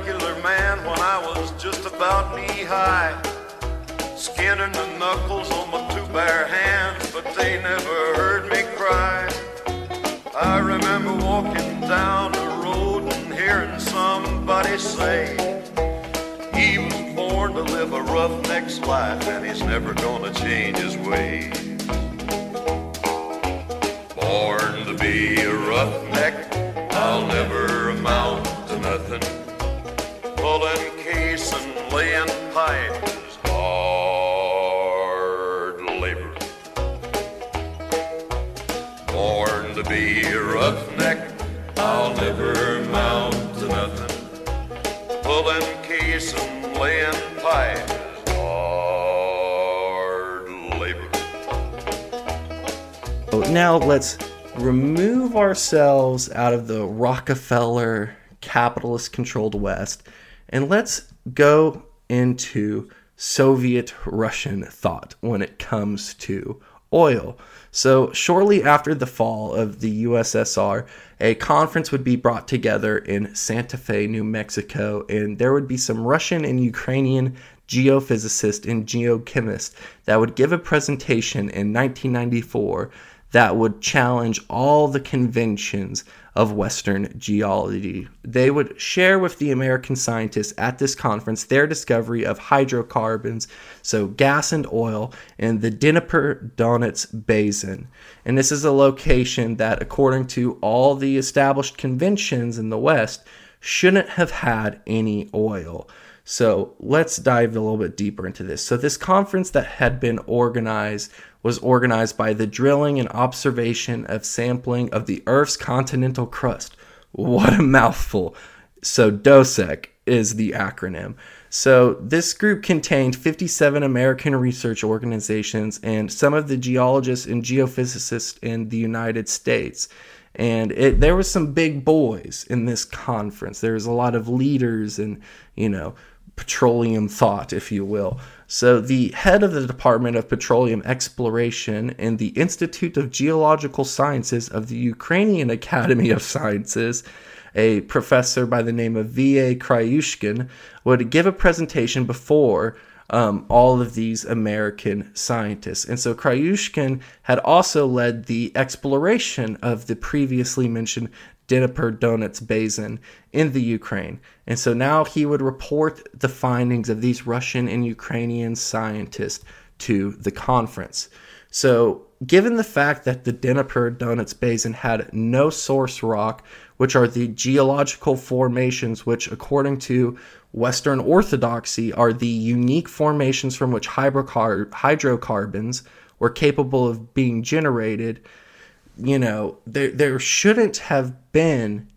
regular man when I was just about knee high. Skinning the knuckles on my two bare hands, but they never heard me cry. I remember walking down the road and hearing somebody say, He was born to live a roughneck's life, and he's never gonna change his ways. Born to be a roughneck, I'll never amount to nothing. Case and laying hard labor. Born to be a roughneck, I'll never amount to nothing. Case and laying now let's remove ourselves out of the Rockefeller capitalist controlled West. And let's go into Soviet Russian thought when it comes to oil. So, shortly after the fall of the USSR, a conference would be brought together in Santa Fe, New Mexico, and there would be some Russian and Ukrainian geophysicists and geochemists that would give a presentation in 1994 that would challenge all the conventions of Western geology. They would share with the American scientists at this conference their discovery of hydrocarbons, so gas and oil, in the Dnieper Donets Basin. And this is a location that, according to all the established conventions in the West, shouldn't have had any oil. So let's dive a little bit deeper into this. So, this conference that had been organized was organized by the drilling and observation of sampling of the Earth's continental crust. What a mouthful. So, DOSEC is the acronym. So, this group contained 57 American research organizations and some of the geologists and geophysicists in the United States. And it, there was some big boys in this conference. There was a lot of leaders and, you know, petroleum thought, if you will. So, the head of the Department of Petroleum Exploration in the Institute of Geological Sciences of the Ukrainian Academy of Sciences, a professor by the name of V.A. Krayushkin, would give a presentation before um, all of these American scientists. And so Krayushkin had also led the exploration of the previously mentioned Dnieper Donets Basin in the Ukraine. And so now he would report the findings of these Russian and Ukrainian scientists to the conference. So, given the fact that the Dnieper Donets Basin had no source rock, which are the geological formations which, according to Western Orthodoxy, are the unique formations from which hydrocarbons were capable of being generated, you know, there there shouldn't have been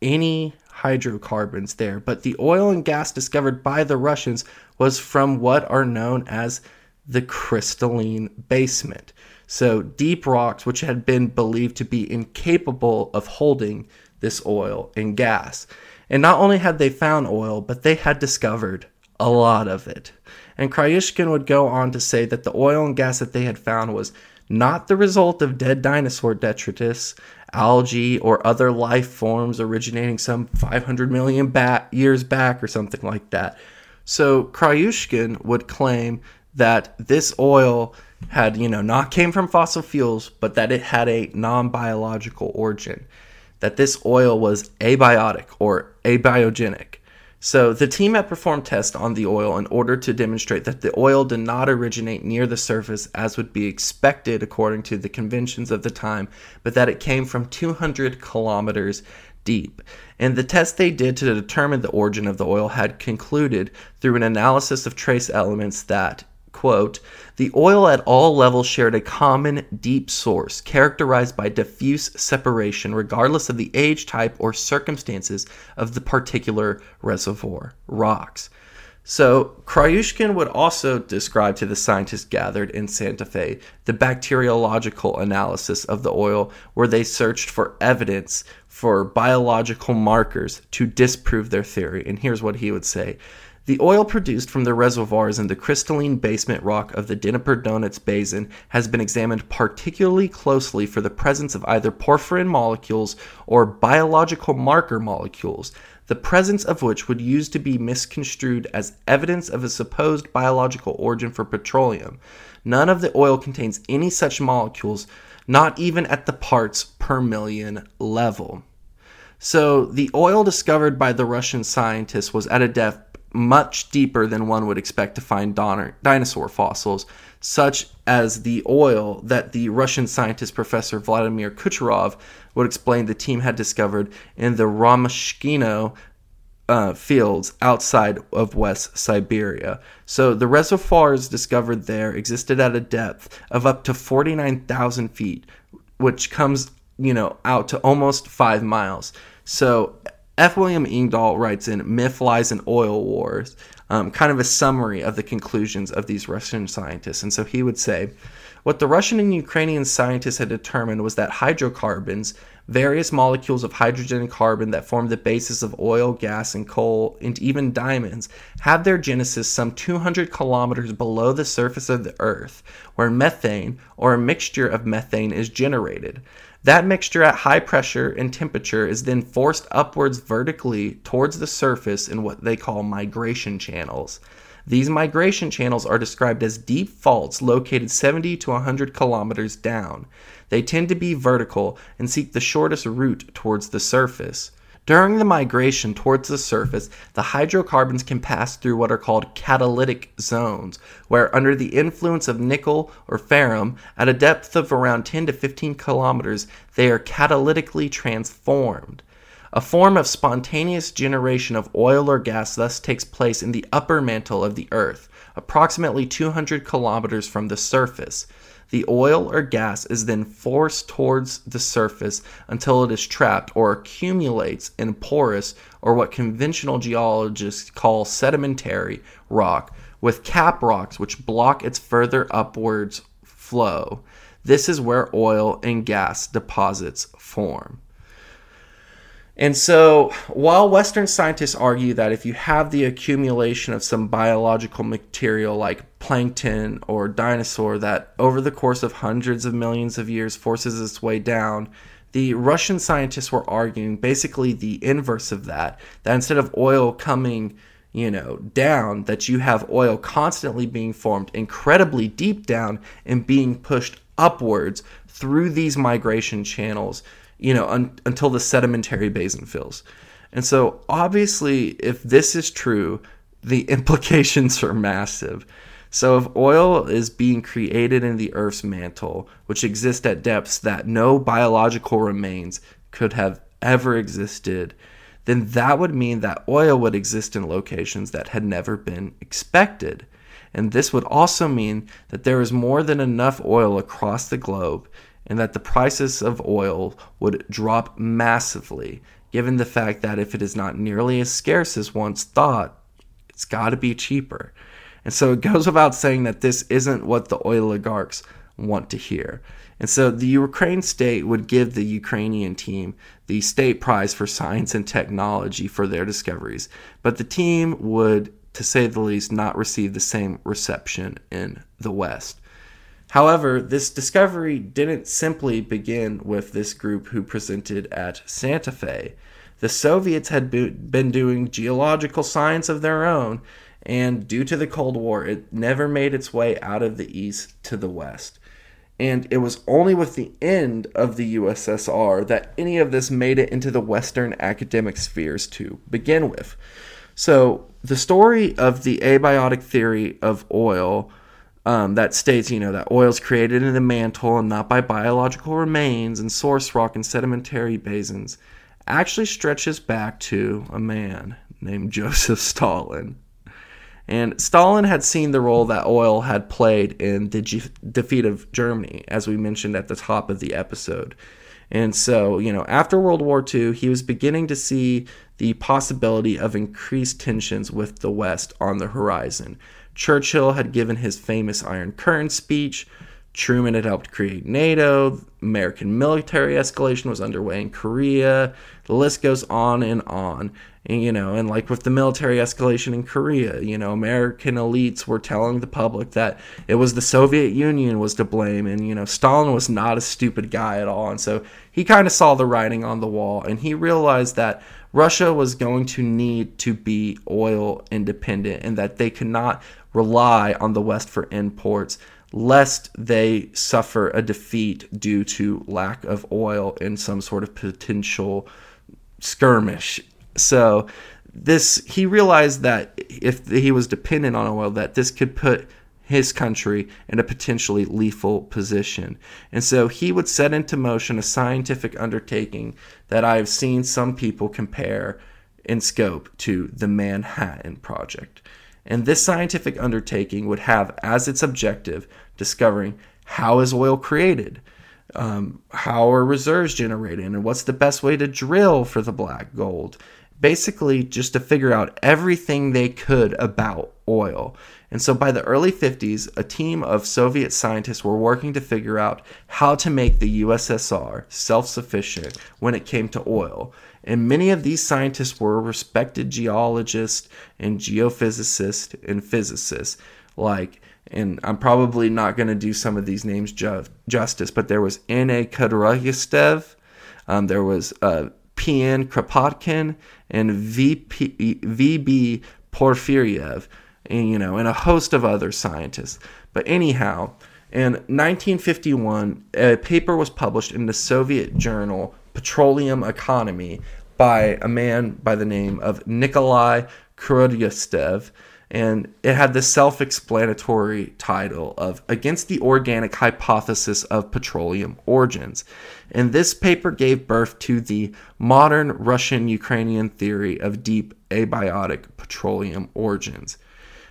any hydrocarbons there, but the oil and gas discovered by the Russians was from what are known as the crystalline basement. So deep rocks which had been believed to be incapable of holding this oil and gas. And not only had they found oil, but they had discovered a lot of it. And Krayushkin would go on to say that the oil and gas that they had found was not the result of dead dinosaur detritus, algae, or other life forms originating some 500 million years back or something like that. So Krayushkin would claim that this oil had, you know, not came from fossil fuels, but that it had a non-biological origin. That this oil was abiotic or abiogenic. So the team had performed tests on the oil in order to demonstrate that the oil did not originate near the surface as would be expected according to the conventions of the time, but that it came from 200 kilometers deep. And the test they did to determine the origin of the oil had concluded through an analysis of trace elements that quote, the oil at all levels shared a common deep source characterized by diffuse separation regardless of the age, type, or circumstances of the particular reservoir rocks. So, Krayushkin would also describe to the scientists gathered in Santa Fe the bacteriological analysis of the oil, where they searched for evidence for biological markers to disprove their theory. And here's what he would say the oil produced from the reservoirs in the crystalline basement rock of the Dnieper Donets Basin has been examined particularly closely for the presence of either porphyrin molecules or biological marker molecules, the presence of which would use to be misconstrued as evidence of a supposed biological origin for petroleum. None of the oil contains any such molecules, not even at the parts per million level. So, the oil discovered by the Russian scientists was at a depth much deeper than one would expect to find dinosaur fossils, such as the oil that the Russian scientist Professor Vladimir Kucherov would explain the team had discovered in the Romashkino uh, fields outside of West Siberia. So the reservoirs discovered there existed at a depth of up to 49,000 feet, which comes, you know, out to almost five miles. So F. William Engdahl writes in Myth, Lies, and Oil Wars um, kind of a summary of the conclusions of these Russian scientists. And so he would say, what the Russian and Ukrainian scientists had determined was that hydrocarbons, various molecules of hydrogen and carbon that form the basis of oil, gas, and coal, and even diamonds, have their genesis some 200 kilometers below the surface of the Earth, where methane, or a mixture of methane, is generated. That mixture at high pressure and temperature is then forced upwards vertically towards the surface in what they call migration channels. These migration channels are described as deep faults located 70 to 100 kilometers down. They tend to be vertical and seek the shortest route towards the surface. During the migration towards the surface, the hydrocarbons can pass through what are called catalytic zones, where, under the influence of nickel or ferrum, at a depth of around 10 to 15 kilometers, they are catalytically transformed. A form of spontaneous generation of oil or gas thus takes place in the upper mantle of the Earth, approximately 200 kilometers from the surface. The oil or gas is then forced towards the surface until it is trapped or accumulates in porous or what conventional geologists call sedimentary rock with cap rocks which block its further upwards flow. This is where oil and gas deposits form. And so, while Western scientists argue that if you have the accumulation of some biological material like plankton or dinosaur that over the course of hundreds of millions of years forces its way down, the Russian scientists were arguing basically the inverse of that, that instead of oil coming, you know, down, that you have oil constantly being formed incredibly deep down and being pushed upwards through these migration channels you know, un- until the sedimentary basin fills. And so, obviously, if this is true, the implications are massive. So, if oil is being created in the Earth's mantle, which exists at depths that no biological remains could have ever existed, then that would mean that oil would exist in locations that had never been expected. And this would also mean that there is more than enough oil across the globe and that the prices of oil would drop massively, given the fact that if it is not nearly as scarce as once thought, it's got to be cheaper. And so it goes without saying that this isn't what the oligarchs want to hear. And so the Ukraine state would give the Ukrainian team the state prize for science and technology for their discoveries, but the team would, to say the least, not receive the same reception in the West. However, this discovery didn't simply begin with this group who presented at Santa Fe. The Soviets had been doing geological science of their own, and due to the Cold War, it never made its way out of the East to the West. And it was only with the end of the USSR that any of this made it into the Western academic spheres to begin with. So, the story of the abiotic theory of oil um, that states, you know, that oil is created in the mantle and not by biological remains and source rock and sedimentary basins, actually stretches back to a man named Joseph Stalin. And Stalin had seen the role that oil had played in the defeat of Germany, as we mentioned at the top of the episode. And so, you know, after World War II, he was beginning to see the possibility of increased tensions with the West on the horizon. Churchill had given his famous Iron Curtain speech. Truman had helped create NATO. American military escalation was underway in Korea. The list goes on and on. And, you know, and like with the military escalation in Korea, you know, American elites were telling the public that it was the Soviet Union was to blame. And, you know, Stalin was not a stupid guy at all. And so he kind of saw the writing on the wall and he realized that Russia was going to need to be oil independent and that they could not rely on the West for imports, lest they suffer a defeat due to lack of oil in some sort of potential skirmish. So this he realized that if he was dependent on oil that this could put his country in a potentially lethal position. And so he would set into motion a scientific undertaking that I've seen some people compare in scope to the Manhattan Project. And this scientific undertaking would have as its objective discovering how is oil created, um, how are reserves generated, and what's the best way to drill for the black gold, basically just to figure out everything they could about oil. And so by the early 50s, a team of Soviet scientists were working to figure out how to make the USSR self sufficient when it came to oil. And many of these scientists were respected geologists and geophysicists and physicists. Like, and I'm probably not going to do some of these names ju- justice, but there was N.A. Kudryavtsev, um, there was uh, P.N. Kropotkin, and. V.B. Porfiriev and, you know, and a host of other scientists. But anyhow, in 1951, a paper was published in the Soviet journal Petroleum Economy by a man by the name of Nikolai Kudryavtsev, and it had the self explanatory title of Against the Organic Hypothesis of Petroleum Origins. And this paper gave birth to the modern Russian Ukrainian theory of deep abiotic petroleum origins.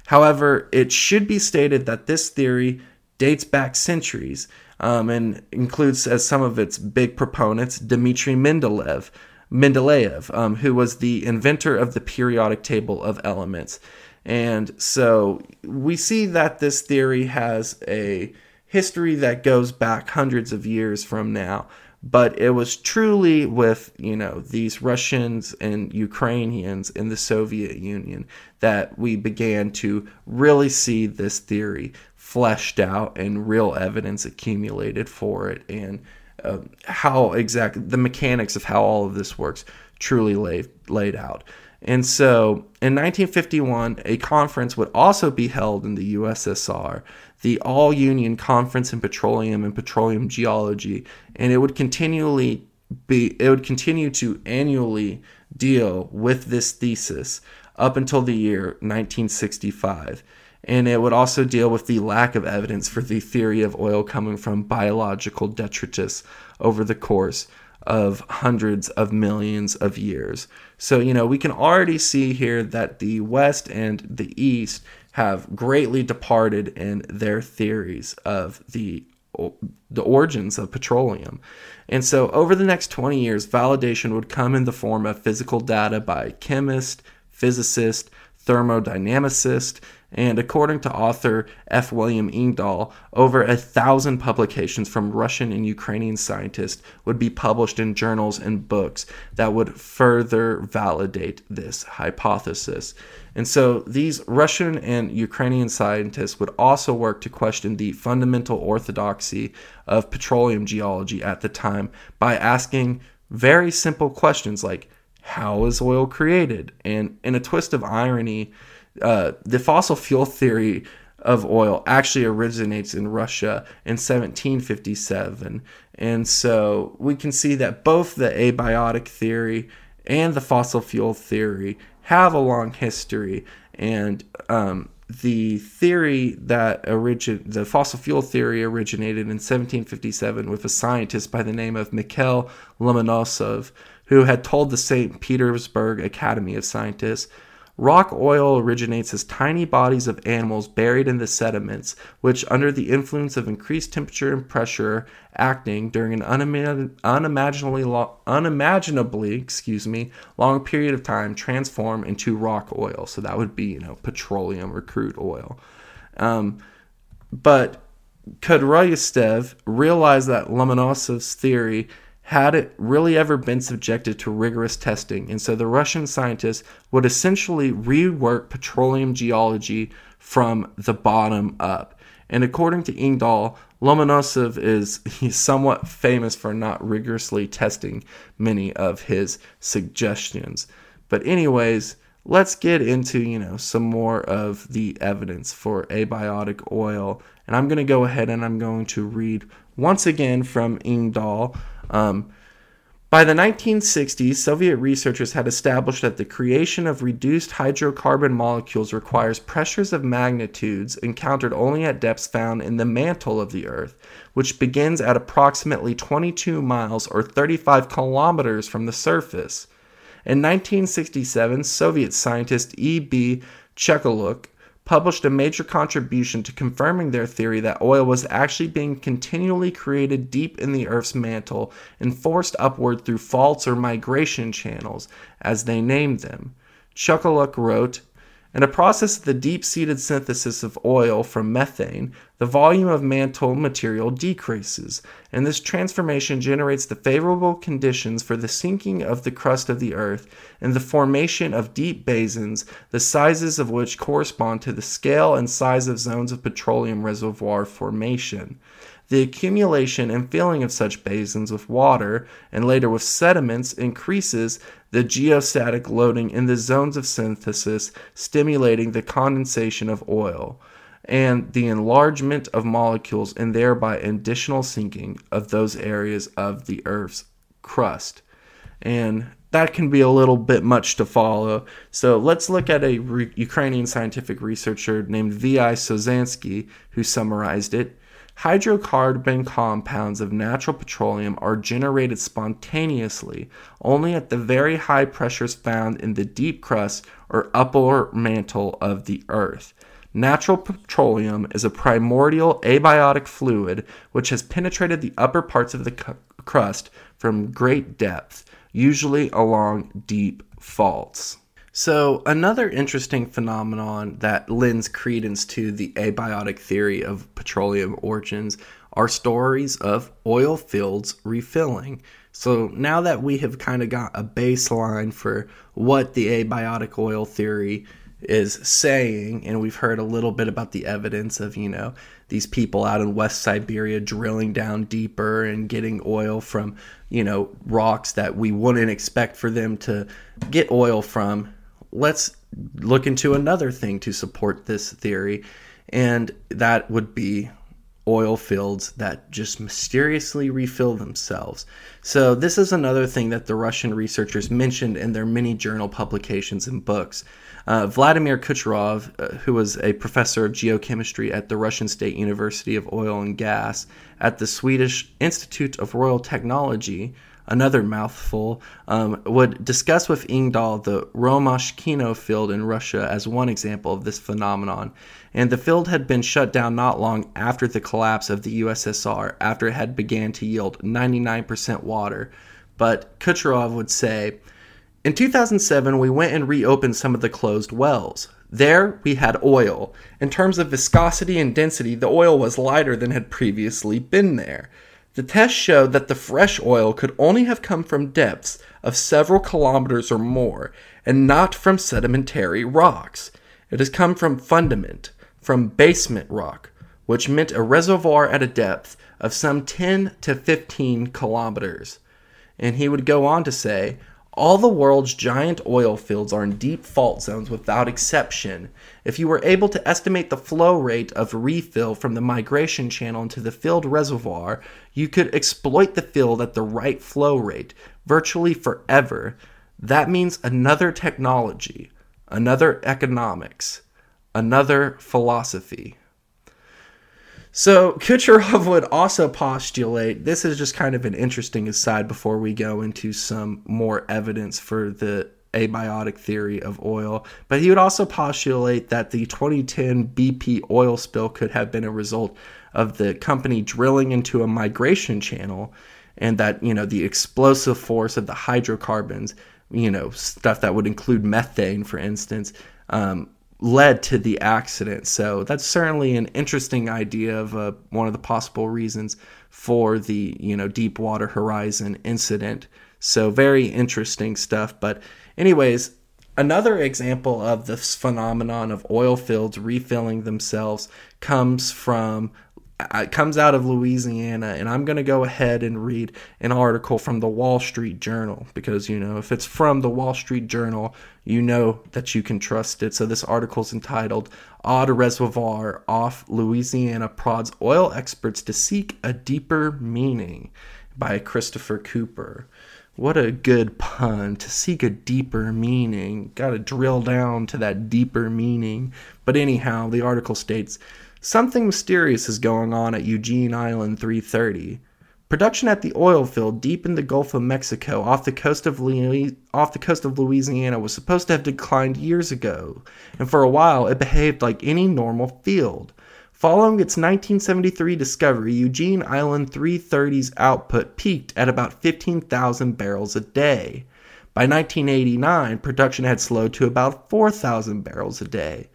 However, it should be stated that this theory dates back centuries um, and includes as some of its big proponents Dmitry Mendeleev, Mendeleev, um, who was the inventor of the periodic table of elements. And so we see that this theory has a history that goes back hundreds of years from now but it was truly with you know these Russians and Ukrainians in the Soviet Union that we began to really see this theory fleshed out and real evidence accumulated for it and uh, how exactly the mechanics of how all of this works truly laid laid out. And so in 1951, a conference would also be held in the USSR the All Union Conference in Petroleum and Petroleum Geology, and it would continually be it would continue to annually deal with this thesis up until the year 1965. And it would also deal with the lack of evidence for the theory of oil coming from biological detritus over the course of hundreds of millions of years. So, you know, we can already see here that the West and the East have greatly departed in their theories of the the origins of petroleum. And so over the next 20 years, validation would come in the form of physical data by chemists, physicists, thermodynamicists, and according to author F. William Engdahl, over a thousand publications from Russian and Ukrainian scientists would be published in journals and books that would further validate this hypothesis. And so these Russian and Ukrainian scientists would also work to question the fundamental orthodoxy of petroleum geology at the time by asking very simple questions like how is oil created? And in a twist of irony, uh, the fossil fuel theory of oil actually originates in Russia in 1757. And so we can see that both the abiotic theory and the fossil fuel theory have a long history. And um, the theory that origin the fossil fuel theory originated in 1757 with a scientist by the name of Mikhail Lomonosov, who had told the St. Petersburg Academy of Scientists Rock oil originates as tiny bodies of animals buried in the sediments, which, under the influence of increased temperature and pressure acting during an unimaginably, long, unimaginably excuse me, long period of time, transform into rock oil. So that would be, you know, petroleum or crude oil. Um, but Kudryavtsev realized that Lomonosov's theory had it really ever been subjected to rigorous testing, and so the Russian scientists would essentially rework petroleum geology from the bottom up. And according to Engdahl, Lomonosov is somewhat famous for not rigorously testing many of his suggestions. But anyways, let's get into, you know, some more of the evidence for abiotic oil. And I'm going to go ahead and I'm going to read once again from Engdahl um, by the 1960s, Soviet researchers had established that the creation of reduced hydrocarbon molecules requires pressures of magnitudes encountered only at depths found in the mantle of the Earth, which begins at approximately 22 miles or 35 kilometers from the surface. In 1967, Soviet scientist E.B. Chekaliuk published a major contribution to confirming their theory that oil was actually being continually created deep in the Earth's mantle and forced upward through faults or migration channels, as they named them. Chekaliuk wrote, in a process of the deep seated synthesis of oil from methane, the volume of mantle material decreases, and this transformation generates the favorable conditions for the sinking of the crust of the earth and the formation of deep basins, the sizes of which correspond to the scale and size of zones of petroleum reservoir formation. The accumulation and filling of such basins with water and later with sediments increases the geostatic loading in the zones of synthesis, stimulating the condensation of oil and the enlargement of molecules and thereby additional sinking of those areas of the Earth's crust. And that can be a little bit much to follow. So let's look at a re- Ukrainian scientific researcher named V.I. Sozansky who summarized it. Hydrocarbon compounds of natural petroleum are generated spontaneously only at the very high pressures found in the deep crust or upper mantle of the earth. Natural petroleum is a primordial abiotic fluid which has penetrated the upper parts of the crust from great depth, usually along deep faults. So, another interesting phenomenon that lends credence to the abiotic theory of petroleum origins are stories of oil fields refilling. So, now that we have kind of got a baseline for what the abiotic oil theory is saying, and we've heard a little bit about the evidence of, you know, these people out in West Siberia drilling down deeper and getting oil from, you know, rocks that we wouldn't expect for them to get oil from let's look into another thing to support this theory, and that would be oil fields that just mysteriously refill themselves. So, this is another thing that the Russian researchers mentioned in their many journal publications and books. Uh, Vladimir Kucherov, uh, who was a professor of geochemistry at the Russian State University of Oil and Gas at the Swedish Institute of Royal Technology, another mouthful, um, would discuss with Engdahl the Romashkino field in Russia as one example of this phenomenon. And the field had been shut down not long after the collapse of the USSR, after it had began to yield 99% water. But Kucherov would say, in 2007, we went and reopened some of the closed wells. There, we had oil. In terms of viscosity and density, the oil was lighter than had previously been there. The test showed that the fresh oil could only have come from depths of several kilometers or more, and not from sedimentary rocks. It has come from fundament, from basement rock, which meant a reservoir at a depth of some 10 to 15 kilometers. And he would go on to say, all the world's giant oil fields are in deep fault zones without exception. If you were able to estimate the flow rate of refill from the migration channel into the field reservoir, you could exploit the field at the right flow rate virtually forever. That means another technology, another economics, another philosophy. So Kucherov would also postulate this is just kind of an interesting aside before we go into some more evidence for the abiotic theory of oil. But he would also postulate that the 2010 BP oil spill could have been a result of the company drilling into a migration channel and that, you know, the explosive force of the hydrocarbons, you know, stuff that would include methane, for instance, um, led to the accident. So that's certainly an interesting idea of uh, one of the possible reasons for the you know Deepwater Horizon incident. So very interesting stuff. But anyways, another example of this phenomenon of oil fields refilling themselves comes from it comes out of Louisiana, and I'm going to go ahead and read an article from the Wall Street Journal because, you know, if it's from the Wall Street Journal, you know that you can trust it. So this article is entitled Odd Reservoir Off Louisiana Prods Oil Experts to Seek a Deeper Meaning by Christopher Cooper. What a good pun to seek a deeper meaning. Got to drill down to that deeper meaning. But anyhow, the article states Something mysterious is going on at Eugene Island 330. Production at the oil field deep in the Gulf of Mexico off the coast of off the coast of Louisiana was supposed to have declined years ago, and for a while it behaved like any normal field. Following its 1973 discovery, Eugene Island 330's output peaked at about 15,000 barrels a day. By 1989, production had slowed to about 4,000 barrels a day.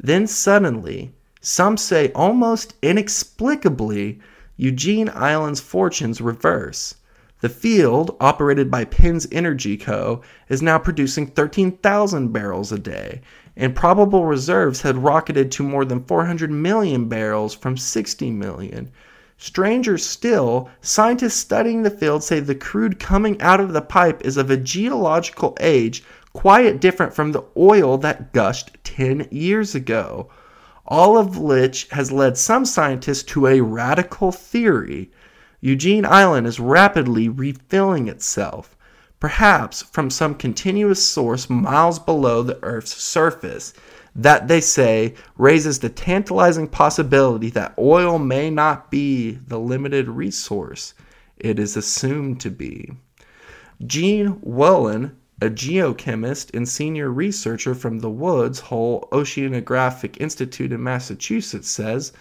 Then suddenly, some say almost inexplicably, Eugene Island's fortunes reverse. The field, operated by PennzEnergy Co., is now producing 13,000 barrels a day, and probable reserves had rocketed to more than 400 million barrels from 60 million. Stranger still, scientists studying the field say the crude coming out of the pipe is of a geological age quite different from the oil that gushed 10 years ago all of which has led some scientists to a radical theory. Eugene Island is rapidly refilling itself, perhaps from some continuous source miles below the Earth's surface. That they say raises the tantalizing possibility that oil may not be the limited resource it is assumed to be. Jean Whelan a geochemist and senior researcher from the Woods Hole Oceanographic Institute in Massachusetts, says,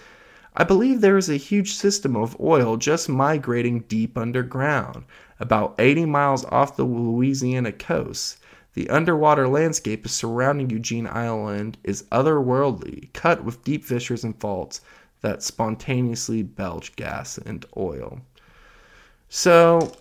I believe there is a huge system of oil just migrating deep underground, about 80 miles off the Louisiana coast. The underwater landscape surrounding Eugene Island is otherworldly, cut with deep fissures and faults that spontaneously belch gas and oil. So,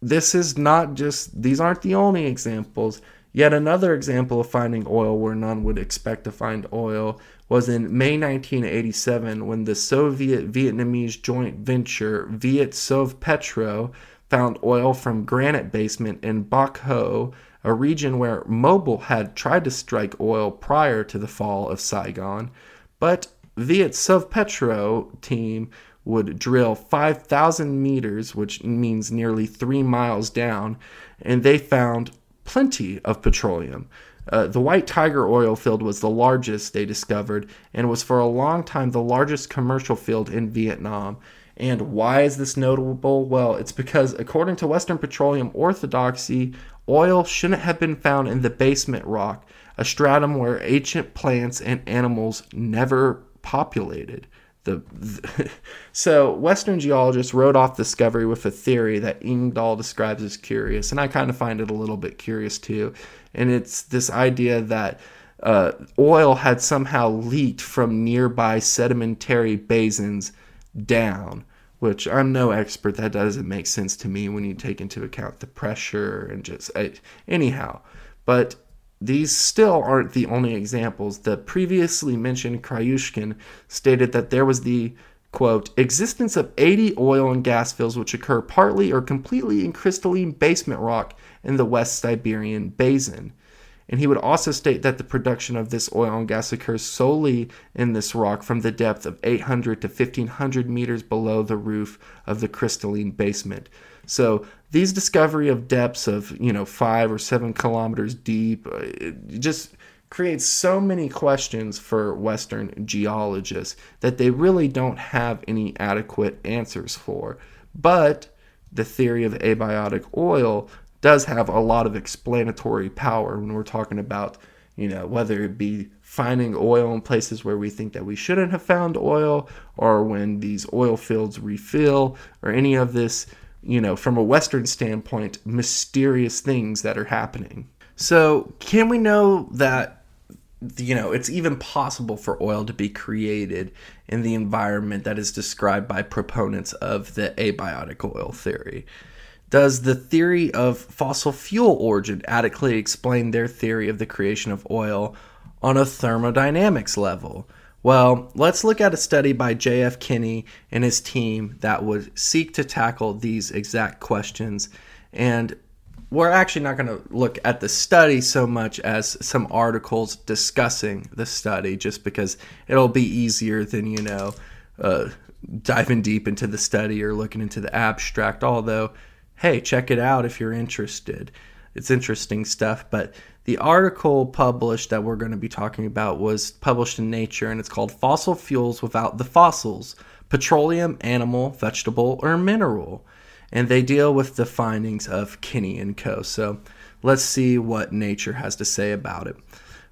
this is not just, these aren't the only examples. Yet another example of finding oil where none would expect to find oil was in May 1987 when the Soviet Vietnamese joint venture Viet Petro found oil from granite basement in Bach Ho, a region where Mobil had tried to strike oil prior to the fall of Saigon. But Viet Petro team would drill 5,000 meters, which means nearly three miles down, and they found plenty of petroleum. Uh, the White Tiger oil field was the largest they discovered and was for a long time the largest commercial field in Vietnam. And why is this notable? Well, it's because according to Western Petroleum orthodoxy, oil shouldn't have been found in the basement rock, a stratum where ancient plants and animals never populated. The, the, so Western geologists wrote off discovery with a theory that Engdahl describes as curious, and I kind of find it a little bit curious too. And it's this idea that uh, oil had somehow leaked from nearby sedimentary basins down, which I'm no expert. That doesn't make sense to me when you take into account the pressure and just I, anyhow. But these still aren't the only examples. The previously mentioned Krayushkin stated that there was the quote existence of 80 oil and gas fields which occur partly or completely in crystalline basement rock in the West Siberian basin. And he would also state that the production of this oil and gas occurs solely in this rock from the depth of 800 to 1500 meters below the roof of the crystalline basement. So these discovery of depths of you know five or seven kilometers deep uh, it just creates so many questions for Western geologists that they really don't have any adequate answers for. But the theory of abiotic oil does have a lot of explanatory power when we're talking about, you know, whether it be finding oil in places where we think that we shouldn't have found oil, or when these oil fields refill, or any of this you know, from a Western standpoint, mysterious things that are happening. So, can we know that, you know, it's even possible for oil to be created in the environment that is described by proponents of the abiotic oil theory? Does the theory of fossil fuel origin adequately explain their theory of the creation of oil on a thermodynamics level? Well, let's look at a study by J.F. Kenney and his team that would seek to tackle these exact questions. And we're actually not going to look at the study so much as some articles discussing the study, just because it'll be easier than, you know, uh, diving deep into the study or looking into the abstract. Although, hey, check it out if you're interested. It's interesting stuff. But the article published that we're going to be talking about was published in Nature and it's called Fossil Fuels Without the Fossils petroleum, animal, vegetable, or mineral. And they deal with the findings of Kenney and Co. So let's see what nature has to say about it.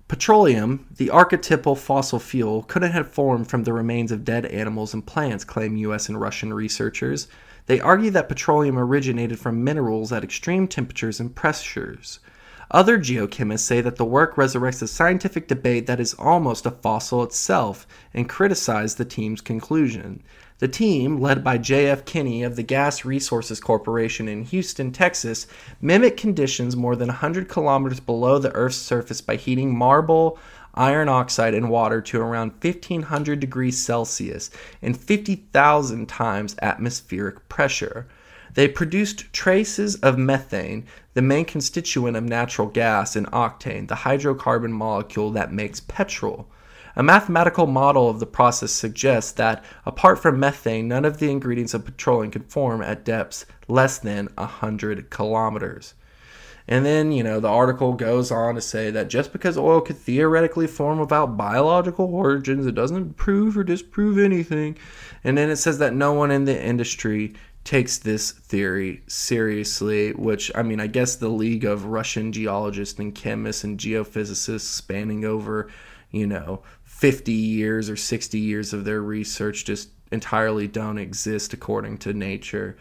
Petroleum, the archetypal fossil fuel, couldn't have formed from the remains of dead animals and plants, claim US and Russian researchers. They argue that petroleum originated from minerals at extreme temperatures and pressures. Other geochemists say that the work resurrects a scientific debate that is almost a fossil itself and criticize the team's conclusion. The team, led by J.F. Kenney of the Gas Resources Corporation in Houston, Texas, mimicked conditions more than 100 kilometers below the Earth's surface by heating marble, iron oxide, and water to around 1500 degrees Celsius and 50,000 times atmospheric pressure. They produced traces of methane, the main constituent of natural gas, and octane, the hydrocarbon molecule that makes petrol. A mathematical model of the process suggests that, apart from methane, none of the ingredients of petroleum could form at depths less than 100 kilometers. And then, you know, the article goes on to say that just because oil could theoretically form without biological origins, it doesn't prove or disprove anything. And then it says that no one in the industry takes this theory seriously, which, I mean, I guess the League of Russian Geologists and Chemists and Geophysicists spanning over, you know, 50 years or 60 years of their research just entirely don't exist according to nature.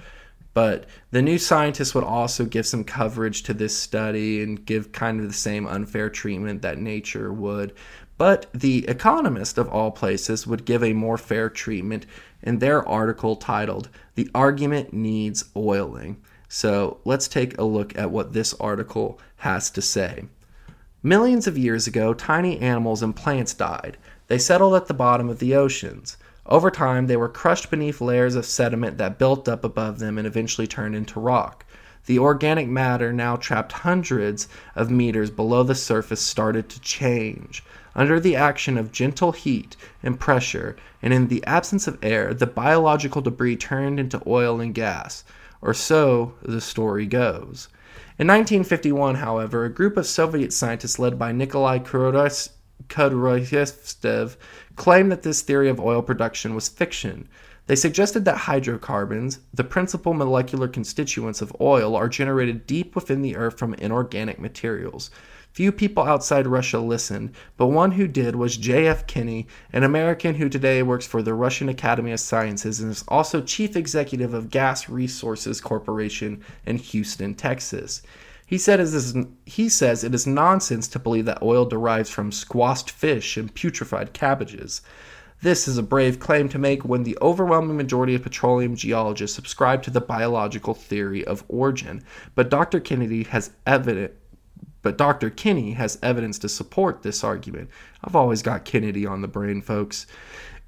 But the new scientists would also give some coverage to this study and give kind of the same unfair treatment that nature would. But The Economist, of all places, would give a more fair treatment in their article titled, The Argument Needs Oiling. So let's take a look at what this article has to say. Millions of years ago, tiny animals and plants died. They settled at the bottom of the oceans. Over time, they were crushed beneath layers of sediment that built up above them and eventually turned into rock. The organic matter, now trapped hundreds of meters below the surface, started to change. Under the action of gentle heat and pressure, and in the absence of air, the biological debris turned into oil and gas. Or so the story goes. In 1951, however, a group of Soviet scientists led by Nikolai Kudryavtsev claimed that this theory of oil production was fiction. They suggested that hydrocarbons, the principal molecular constituents of oil, are generated deep within the earth from inorganic materials. Few people outside Russia listened, but one who did was J.F. Kenney, an American who today works for the Russian Academy of Sciences and is also chief executive of Gas Resources Corporation in Houston, Texas. He, said is, he says it is nonsense to believe that oil derives from squashed fish and putrefied cabbages. This is a brave claim to make when the overwhelming majority of petroleum geologists subscribe to the biological theory of origin, but Dr. Kennedy has evident but Dr. Kenney has evidence to support this argument. I've always got Kennedy on the brain, folks.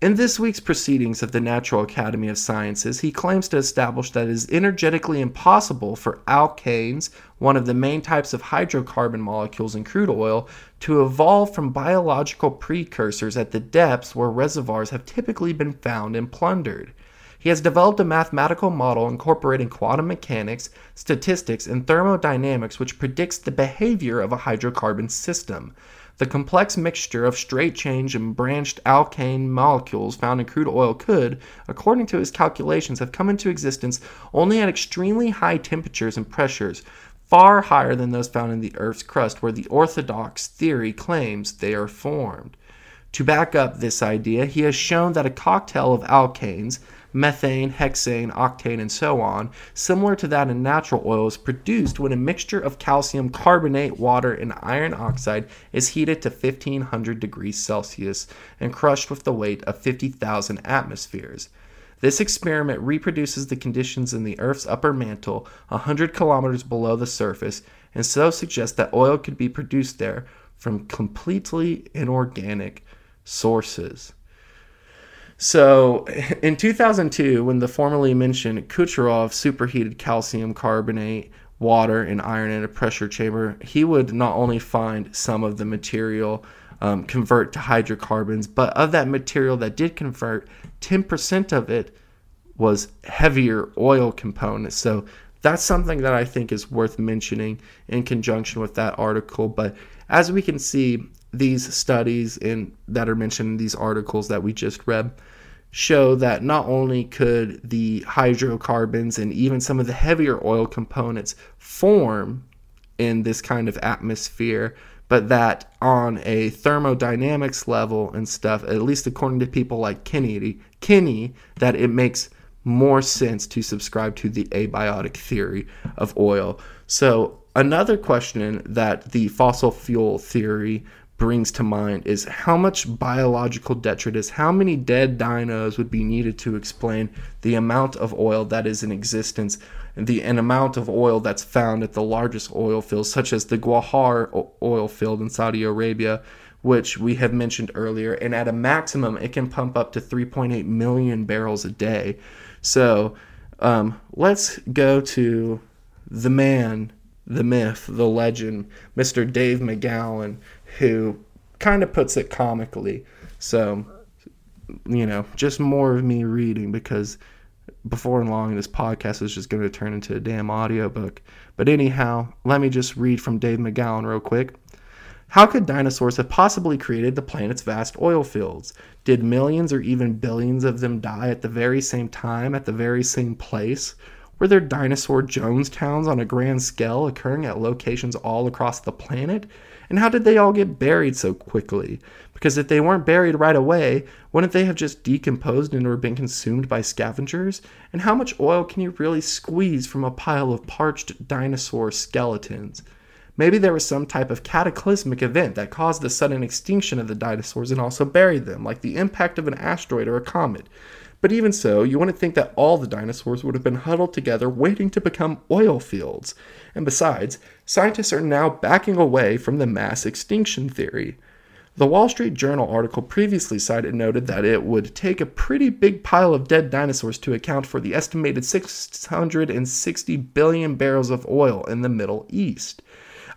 In this week's proceedings of the Natural Academy of Sciences, he claims to establish that it is energetically impossible for alkanes, one of the main types of hydrocarbon molecules in crude oil, to evolve from biological precursors at the depths where reservoirs have typically been found and plundered. He has developed a mathematical model incorporating quantum mechanics, statistics, and thermodynamics which predicts the behavior of a hydrocarbon system. The complex mixture of straight chain and branched alkane molecules found in crude oil could, according to his calculations, have come into existence only at extremely high temperatures and pressures, far higher than those found in the Earth's crust, where the orthodox theory claims they are formed. To back up this idea, he has shown that a cocktail of alkanes, methane, hexane, octane, and so on, similar to that in natural oils, produced when a mixture of calcium carbonate, water, and iron oxide is heated to 1500 degrees Celsius and crushed with the weight of 50,000 atmospheres. This experiment reproduces the conditions in the Earth's upper mantle, 100 kilometers below the surface, and so suggests that oil could be produced there from completely inorganic sources. So, in 2002, when the formerly mentioned Kucherov superheated calcium carbonate, water, and iron in a pressure chamber, he would not only find some of the material um, convert to hydrocarbons, but of that material that did convert, 10% of it was heavier oil components. So, that's something that I think is worth mentioning in conjunction with that article. But as we can see, these studies in that are mentioned in these articles that we just read show that not only could the hydrocarbons and even some of the heavier oil components form in this kind of atmosphere, but that on a thermodynamics level and stuff, at least according to people like Kenney, Kenney, that it makes more sense to subscribe to the abiotic theory of oil. So another question that the fossil fuel theory brings to mind is how much biological detritus, how many dead dinos would be needed to explain the amount of oil that is in existence, the an amount of oil that's found at the largest oil fields, such as the Ghawar oil field in Saudi Arabia, which we have mentioned earlier, and at a maximum it can pump up to 3.8 million barrels a day. So um, let's go to the man, the myth, the legend, Mr. Dave McGowan who kind of puts it comically. So, you know, just more of me reading because before long this podcast is just going to turn into a damn audiobook. But anyhow, let me just read from Dave McGowan real quick. How could dinosaurs have possibly created the planet's vast oil fields? Did millions or even billions of them die at the very same time, at the very same place? Were there dinosaur Jonestowns on a grand scale occurring at locations all across the planet? And how did they all get buried so quickly? Because if they weren't buried right away, wouldn't they have just decomposed and or been consumed by scavengers? And how much oil can you really squeeze from a pile of parched dinosaur skeletons? Maybe there was some type of cataclysmic event that caused the sudden extinction of the dinosaurs and also buried them, like the impact of an asteroid or a comet. But even so, you wouldn't think that all the dinosaurs would have been huddled together waiting to become oil fields. And besides, scientists are now backing away from the mass extinction theory. The Wall Street Journal article previously cited noted that it would take a pretty big pile of dead dinosaurs to account for the estimated 660 billion barrels of oil in the Middle East.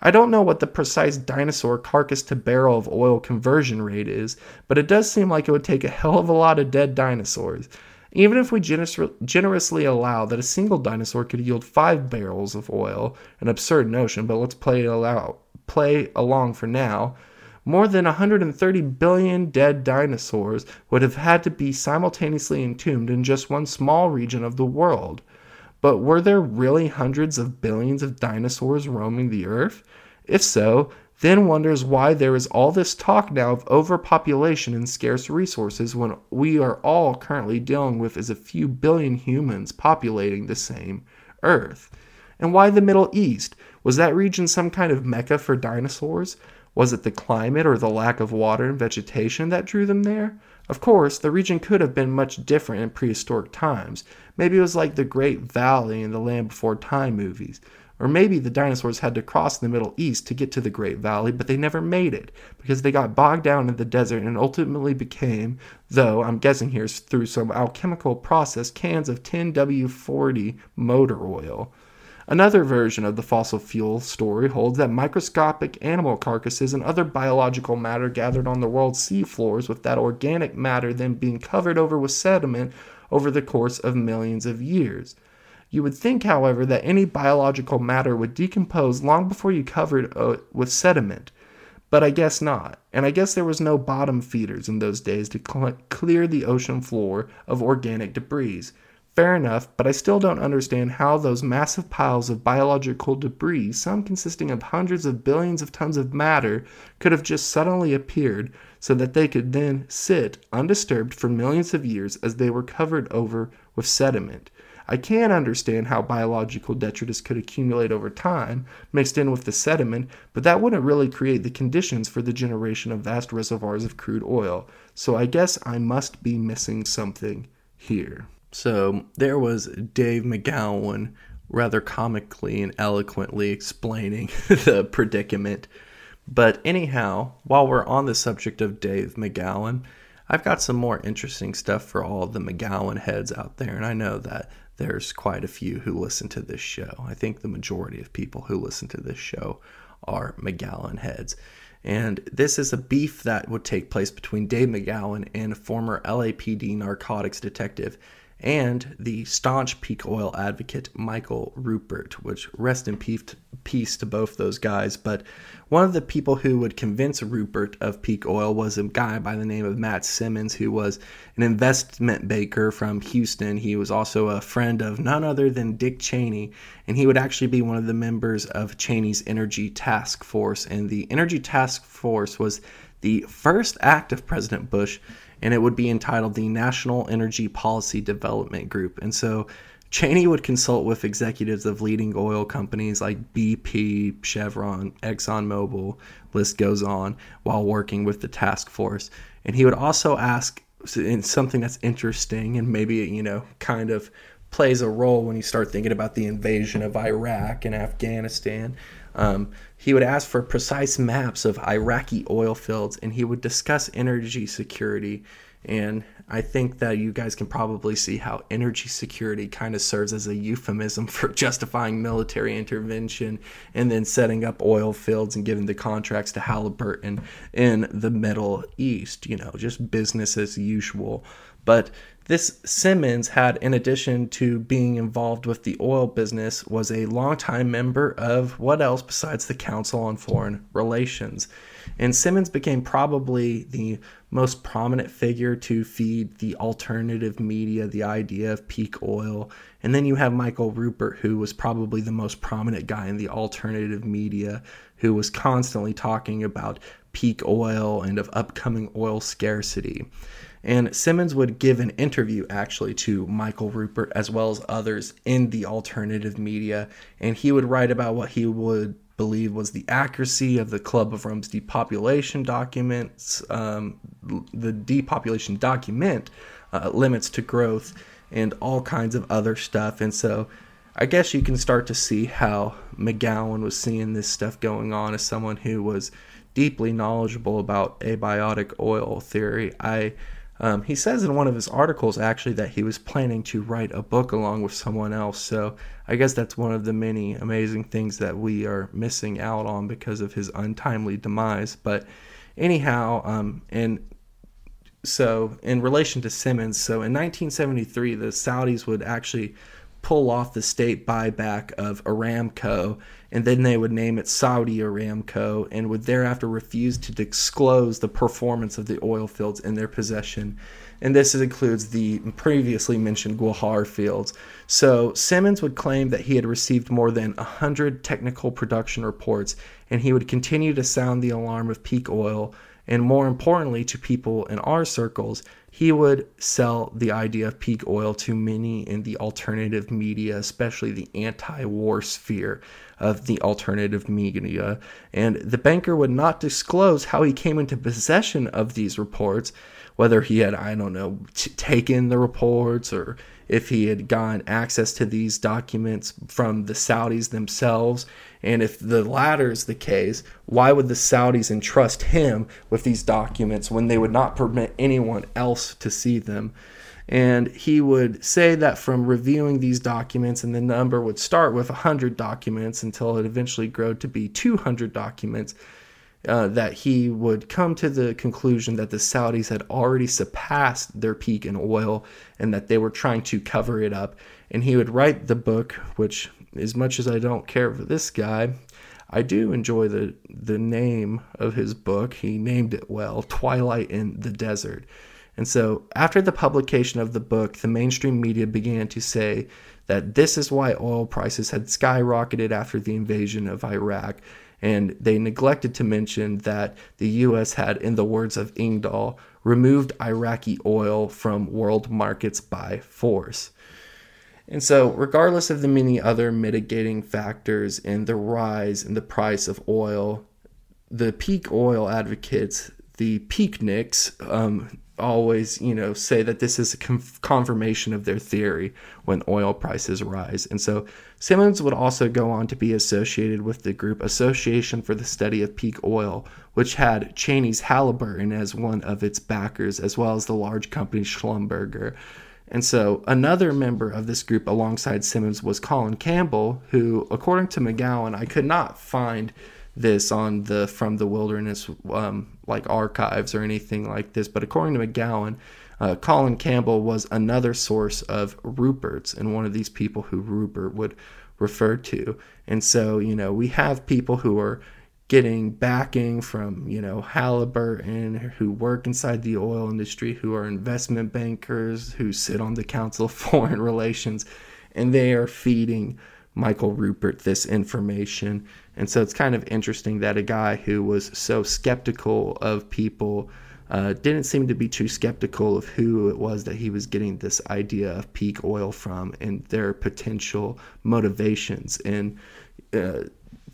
I don't know what the precise dinosaur carcass to barrel of oil conversion rate is, but it does seem like it would take a hell of a lot of dead dinosaurs. Even if we generous- generously allow that a single dinosaur could yield five barrels of oil, an absurd notion, but let's play allow, play along for now. More than 130 billion dead dinosaurs would have had to be simultaneously entombed in just one small region of the world. But were there really hundreds of billions of dinosaurs roaming the earth? If so, then wonders why there is all this talk now of overpopulation and scarce resources when we are all currently dealing with is a few billion humans populating the same earth. And why the Middle East? Was that region some kind of mecca for dinosaurs? Was it the climate or the lack of water and vegetation that drew them there? Of course, the region could have been much different in prehistoric times. Maybe it was like the Great Valley in the Land Before Time movies. Or maybe the dinosaurs had to cross the Middle East to get to the Great Valley, but they never made it because they got bogged down in the desert and ultimately became, though I'm guessing here through some alchemical process, cans of 10W40 motor oil. Another version of the fossil fuel story holds that microscopic animal carcasses and other biological matter gathered on the world's seafloors, with that organic matter then being covered over with sediment over the course of millions of years. You would think, however, that any biological matter would decompose long before you covered it uh, with sediment. But I guess not. And I guess there was no bottom feeders in those days to cl- clear the ocean floor of organic debris. Fair enough, but I still don't understand how those massive piles of biological debris, some consisting of hundreds of billions of tons of matter, could have just suddenly appeared so that they could then sit undisturbed for millions of years as they were covered over with sediment. I can understand how biological detritus could accumulate over time, mixed in with the sediment, but that wouldn't really create the conditions for the generation of vast reservoirs of crude oil. So I guess I must be missing something here. So there was Dave McGowan rather comically and eloquently explaining the predicament. But anyhow, while we're on the subject of Dave McGowan, I've got some more interesting stuff for all the McGowan heads out there, and I know that there's quite a few who listen to this show. I think the majority of people who listen to this show are McGowan heads. And this is a beef that would take place between Dave McGowan and a former LAPD narcotics detective and the staunch peak oil advocate Michael Ruppert, which rest in peace to both those guys. But one of the people who would convince Ruppert of peak oil was a guy by the name of Matt Simmons, who was an investment banker from Houston. He was also a friend of none other than Dick Cheney, and he would actually be one of the members of Cheney's Energy Task Force. And the Energy Task Force was the first act of President Bush and it would be entitled the National Energy Policy Development Group. And so Cheney would consult with executives of leading oil companies like BP, Chevron, ExxonMobil, list goes on, while working with the task force. And he would also ask something that's interesting and maybe, you know, kind of plays a role when you start thinking about the invasion of Iraq and Afghanistan. Um, he would ask for precise maps of Iraqi oil fields and he would discuss energy security. And I think that you guys can probably see how energy security kind of serves as a euphemism for justifying military intervention and then setting up oil fields and giving the contracts to Halliburton in the Middle East. You know, just business as usual. But this Simmons had, in addition to being involved with the oil business, was a longtime member of what else besides the Council on Foreign Relations. And Simmons became probably the most prominent figure to feed the alternative media the idea of peak oil. And then you have Michael Ruppert, who was probably the most prominent guy in the alternative media, who was constantly talking about peak oil and of upcoming oil scarcity. And Simmons would give an interview actually to Michael Ruppert as well as others in the alternative media. And he would write about what he would believe was the accuracy of the Club of Rome's depopulation documents, um, the depopulation document, uh, limits to growth, and all kinds of other stuff. And so I guess you can start to see how McGowan was seeing this stuff going on as someone who was deeply knowledgeable about abiotic oil theory. I um, he says in one of his articles actually that he was planning to write a book along with someone else. So I guess that's one of the many amazing things that we are missing out on because of his untimely demise. But anyhow, um, and so in relation to Simmons, so in 1973, the Saudis would actually pull off the state buyback of Aramco, and then they would name it Saudi Aramco, and would thereafter refuse to disclose the performance of the oil fields in their possession. And this includes the previously mentioned Ghawar fields. So Simmons would claim that he had received more than 100 technical production reports, and he would continue to sound the alarm of peak oil. And more importantly, to people in our circles, he would sell the idea of peak oil to many in the alternative media, especially the anti war sphere of the alternative media. And the banker would not disclose how he came into possession of these reports, whether he had, I don't know, t- taken the reports or if he had gotten access to these documents from the Saudis themselves. And if the latter is the case, why would the Saudis entrust him with these documents when they would not permit anyone else to see them? And he would say that from reviewing these documents, and the number would start with 100 documents until it eventually grew to be 200 documents, uh, that he would come to the conclusion that the Saudis had already surpassed their peak in oil and that they were trying to cover it up. And he would write the book, which, as much as I don't care for this guy, I do enjoy the, the name of his book. He named it well Twilight in the Desert. And so, after the publication of the book, the mainstream media began to say that this is why oil prices had skyrocketed after the invasion of Iraq and they neglected to mention that the U.S. had, in the words of Engdahl, removed Iraqi oil from world markets by force. And so, regardless of the many other mitigating factors in the rise in the price of oil, the peak oil advocates, the peakniks, um, always, you know, say that this is a confirmation of their theory when oil prices rise. And so Simmons would also go on to be associated with the group Association for the Study of Peak Oil, which had Cheney's Halliburton as one of its backers, as well as the large company Schlumberger. And so another member of this group alongside Simmons was Colin Campbell, who, according to McGowan, I could not find this on the From the Wilderness um, like archives or anything like this. But according to McGowan, Uh, Colin Campbell was another source of Ruppert's and one of these people who Ruppert would refer to. And so, you know, we have people who are getting backing from, you know, Halliburton, who work inside the oil industry, who are investment bankers, who sit on the Council of Foreign Relations, and they are feeding Michael Ruppert this information. And so it's kind of interesting that a guy who was so skeptical of people uh, didn't seem to be too skeptical of who it was that he was getting this idea of peak oil from and their potential motivations in uh,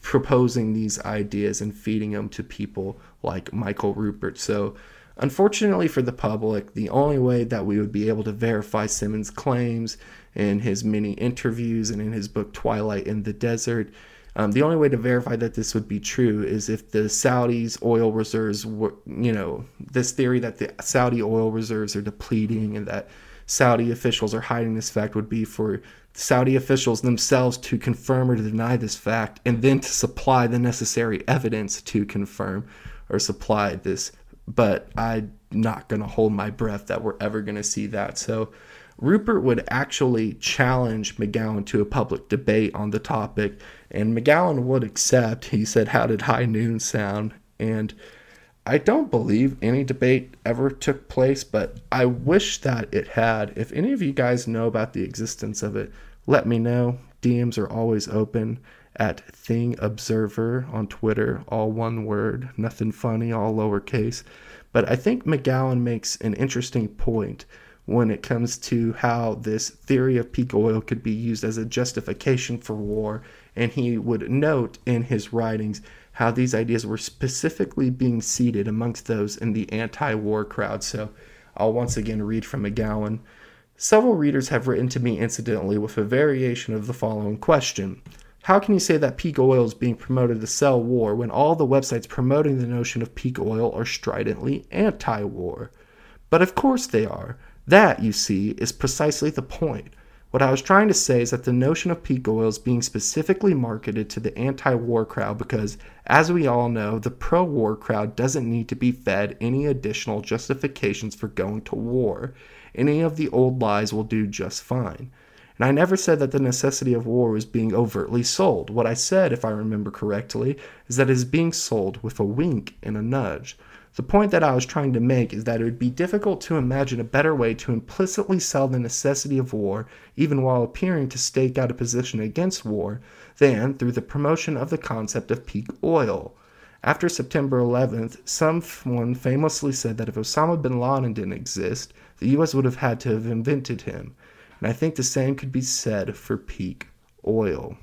proposing these ideas and feeding them to people like Michael Ruppert. So, unfortunately for the public, the only way that we would be able to verify Simmons' claims in his many interviews and in his book Twilight in the Desert. Um, the only way to verify that this would be true is if the Saudis' oil reserves were, you know, this theory that the Saudi oil reserves are depleting and that Saudi officials are hiding this fact would be for Saudi officials themselves to confirm or deny this fact and then to supply the necessary evidence to confirm or supply this. But I'm not going to hold my breath that we're ever going to see that. So Ruppert would actually challenge McGowan to a public debate on the topic, and McGowan would accept. He said, How did high noon sound? And I don't believe any debate ever took place, but I wish that it had. If any of you guys know about the existence of it, let me know. DMs are always open at Thing Observer on Twitter, all one word, nothing funny, all lowercase. But I think McGowan makes an interesting point when it comes to how this theory of peak oil could be used as a justification for war. And he would note in his writings how these ideas were specifically being seeded amongst those in the anti war crowd. So I'll once again read from McGowan. Several readers have written to me incidentally with a variation of the following question How can you say that peak oil is being promoted to sell war when all the websites promoting the notion of peak oil are stridently anti war? But of course they are. That, you see, is precisely the point. What I was trying to say is that the notion of peak oil is being specifically marketed to the anti war crowd because, as we all know, the pro war crowd doesn't need to be fed any additional justifications for going to war. Any of the old lies will do just fine. And I never said that the necessity of war was being overtly sold. What I said, if I remember correctly, is that it is being sold with a wink and a nudge. The point that I was trying to make is that it would be difficult to imagine a better way to implicitly sell the necessity of war, even while appearing to stake out a position against war, than through the promotion of the concept of peak oil. After September 11th, someone famously said that if Osama bin Laden didn't exist, the US would have had to have invented him. And I think the same could be said for peak oil.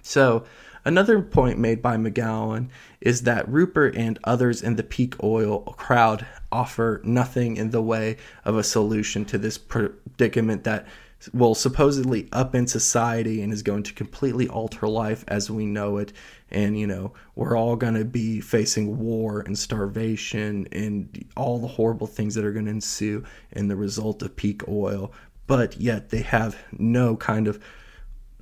So, Another point made by McGowan is that Ruppert and others in the peak oil crowd offer nothing in the way of a solution to this predicament that will supposedly upend society and is going to completely alter life as we know it. And, you know, we're all going to be facing war and starvation and all the horrible things that are going to ensue in the result of peak oil. But yet they have no kind of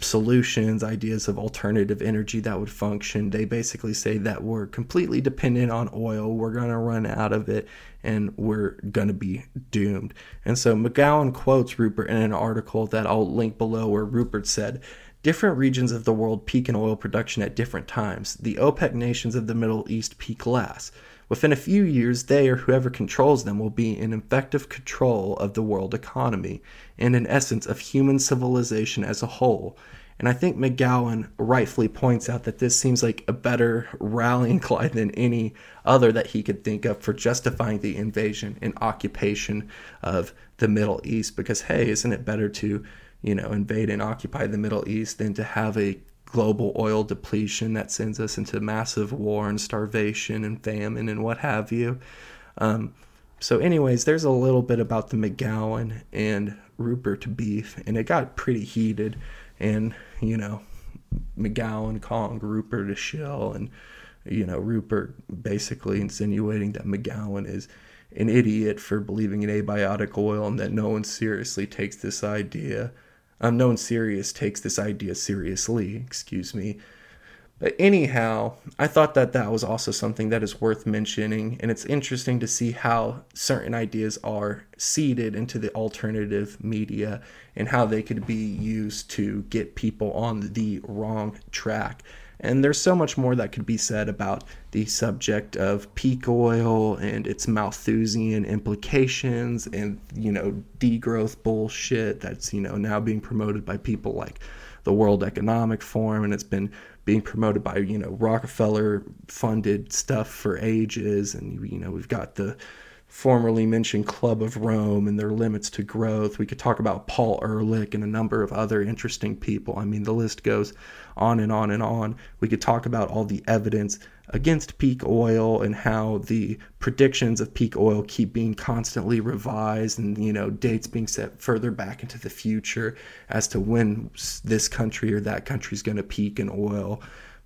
solutions, ideas of alternative energy that would function. They basically say that we're completely dependent on oil, we're going to run out of it, and we're going to be doomed. And so McGowan quotes Ruppert in an article that I'll link below where Ruppert said, Different regions of the world peak in oil production at different times. The OPEC nations of the Middle East peak last. Within a few years, they or whoever controls them will be in effective control of the world economy and, in essence, of human civilization as a whole. And I think McGowan rightfully points out that this seems like a better rallying cry than any other that he could think of for justifying the invasion and occupation of the Middle East. Because, hey, isn't it better to, you know, invade and occupy the Middle East than to have a global oil depletion that sends us into massive war and starvation and famine and what have you. Um, so, anyways, there's a little bit about the McGowan and Ruppert beef, and it got pretty heated. And, you know, McGowan calling Ruppert a shill, and, you know, Ruppert basically insinuating that McGowan is an idiot for believing in abiotic oil and that no one seriously takes this idea unknown serious takes this idea seriously, excuse me. But anyhow, I thought that that was also something that is worth mentioning, and it's interesting to see how certain ideas are seeded into the alternative media and how they could be used to get people on the wrong track. And there's so much more that could be said about the subject of peak oil and its Malthusian implications and, you know, degrowth bullshit that's, you know, now being promoted by people like the World Economic Forum and it's been being promoted by, you know, Rockefeller funded stuff for ages. And, you know, we've got the formerly mentioned Club of Rome and their limits to growth. We could talk about Paul Ehrlich and a number of other interesting people. I mean, the list goes on and on and on. We could talk about all the evidence against peak oil and how the predictions of peak oil keep being constantly revised and you know dates being set further back into the future as to when this country or that country is going to peak in oil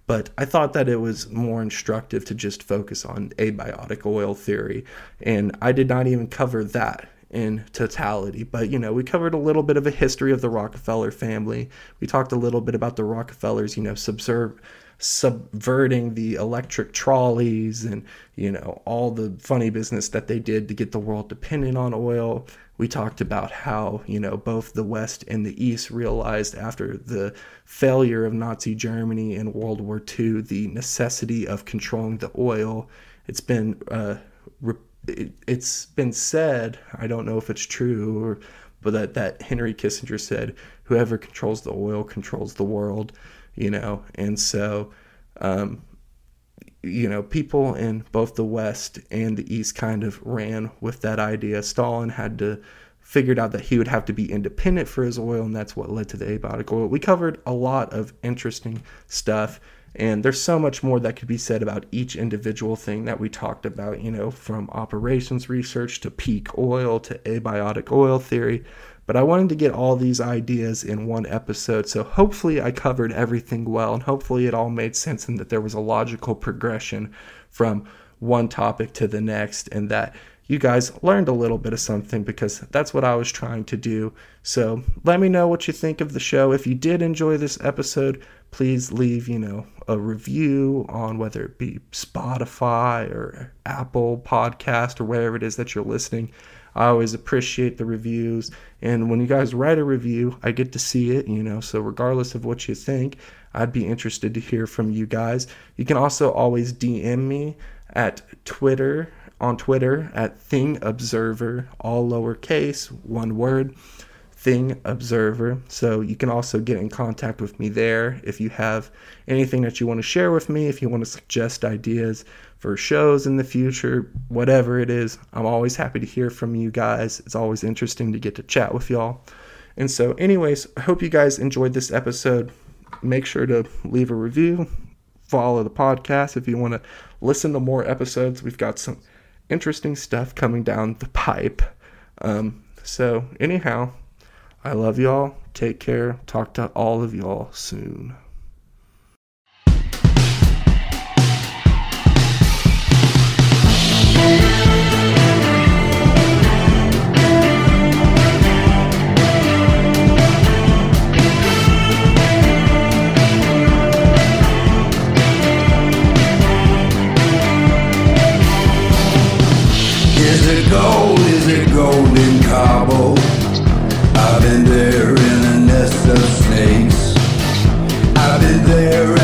but I thought that it was more instructive to just focus on abiotic oil theory. And I did not even cover that in totality. But, you know, we covered a little bit of a history of the Rockefeller family. We talked a little bit about the Rockefellers, you know, subserve, subverting the electric trolleys and, you know, all the funny business that they did to get the world dependent on oil. We talked about how, you know, both the West and the East realized after the failure of Nazi Germany in World War II the necessity of controlling the oil. It's been uh, re- it, has been said, I don't know if it's true, or, but that, that Henry Kissinger said, whoever controls the oil controls the world, you know, and so, um, you know, people in both the West and the East kind of ran with that idea. Stalin had to figured out that he would have to be independent for his oil, and that's what led to the abiotic oil. We covered a lot of interesting stuff and there's so much more that could be said about each individual thing that we talked about, you know, from operations research to peak oil to abiotic oil theory. But I wanted to get all these ideas in one episode, so hopefully I covered everything well, and hopefully it all made sense and that there was a logical progression from one topic to the next, and that you guys learned a little bit of something because that's what I was trying to do. So let me know what you think of the show. If you did enjoy this episode, please leave, you know, a review on whether it be Spotify or Apple Podcast or wherever it is that you're listening. I always appreciate the reviews. And when you guys write a review, I get to see it, you know. So, regardless of what you think, I'd be interested to hear from you guys. You can also always DM me at Twitter, on Twitter at Thing Observer, all lowercase, one word. Thing Observer. So you can also get in contact with me there if you have anything that you want to share with me, if you want to suggest ideas for shows in the future, whatever it is. I'm always happy to hear from you guys. It's always interesting to get to chat with y'all. And so, anyways, I hope you guys enjoyed this episode. Make sure to leave a review, follow the podcast if you want to listen to more episodes. We've got some interesting stuff coming down the pipe. Um, so, anyhow, I love y'all. Take care. Talk to all of y'all soon. Is it gold? Is it gold in Cabo? I've been there in a nest of snakes. I've been there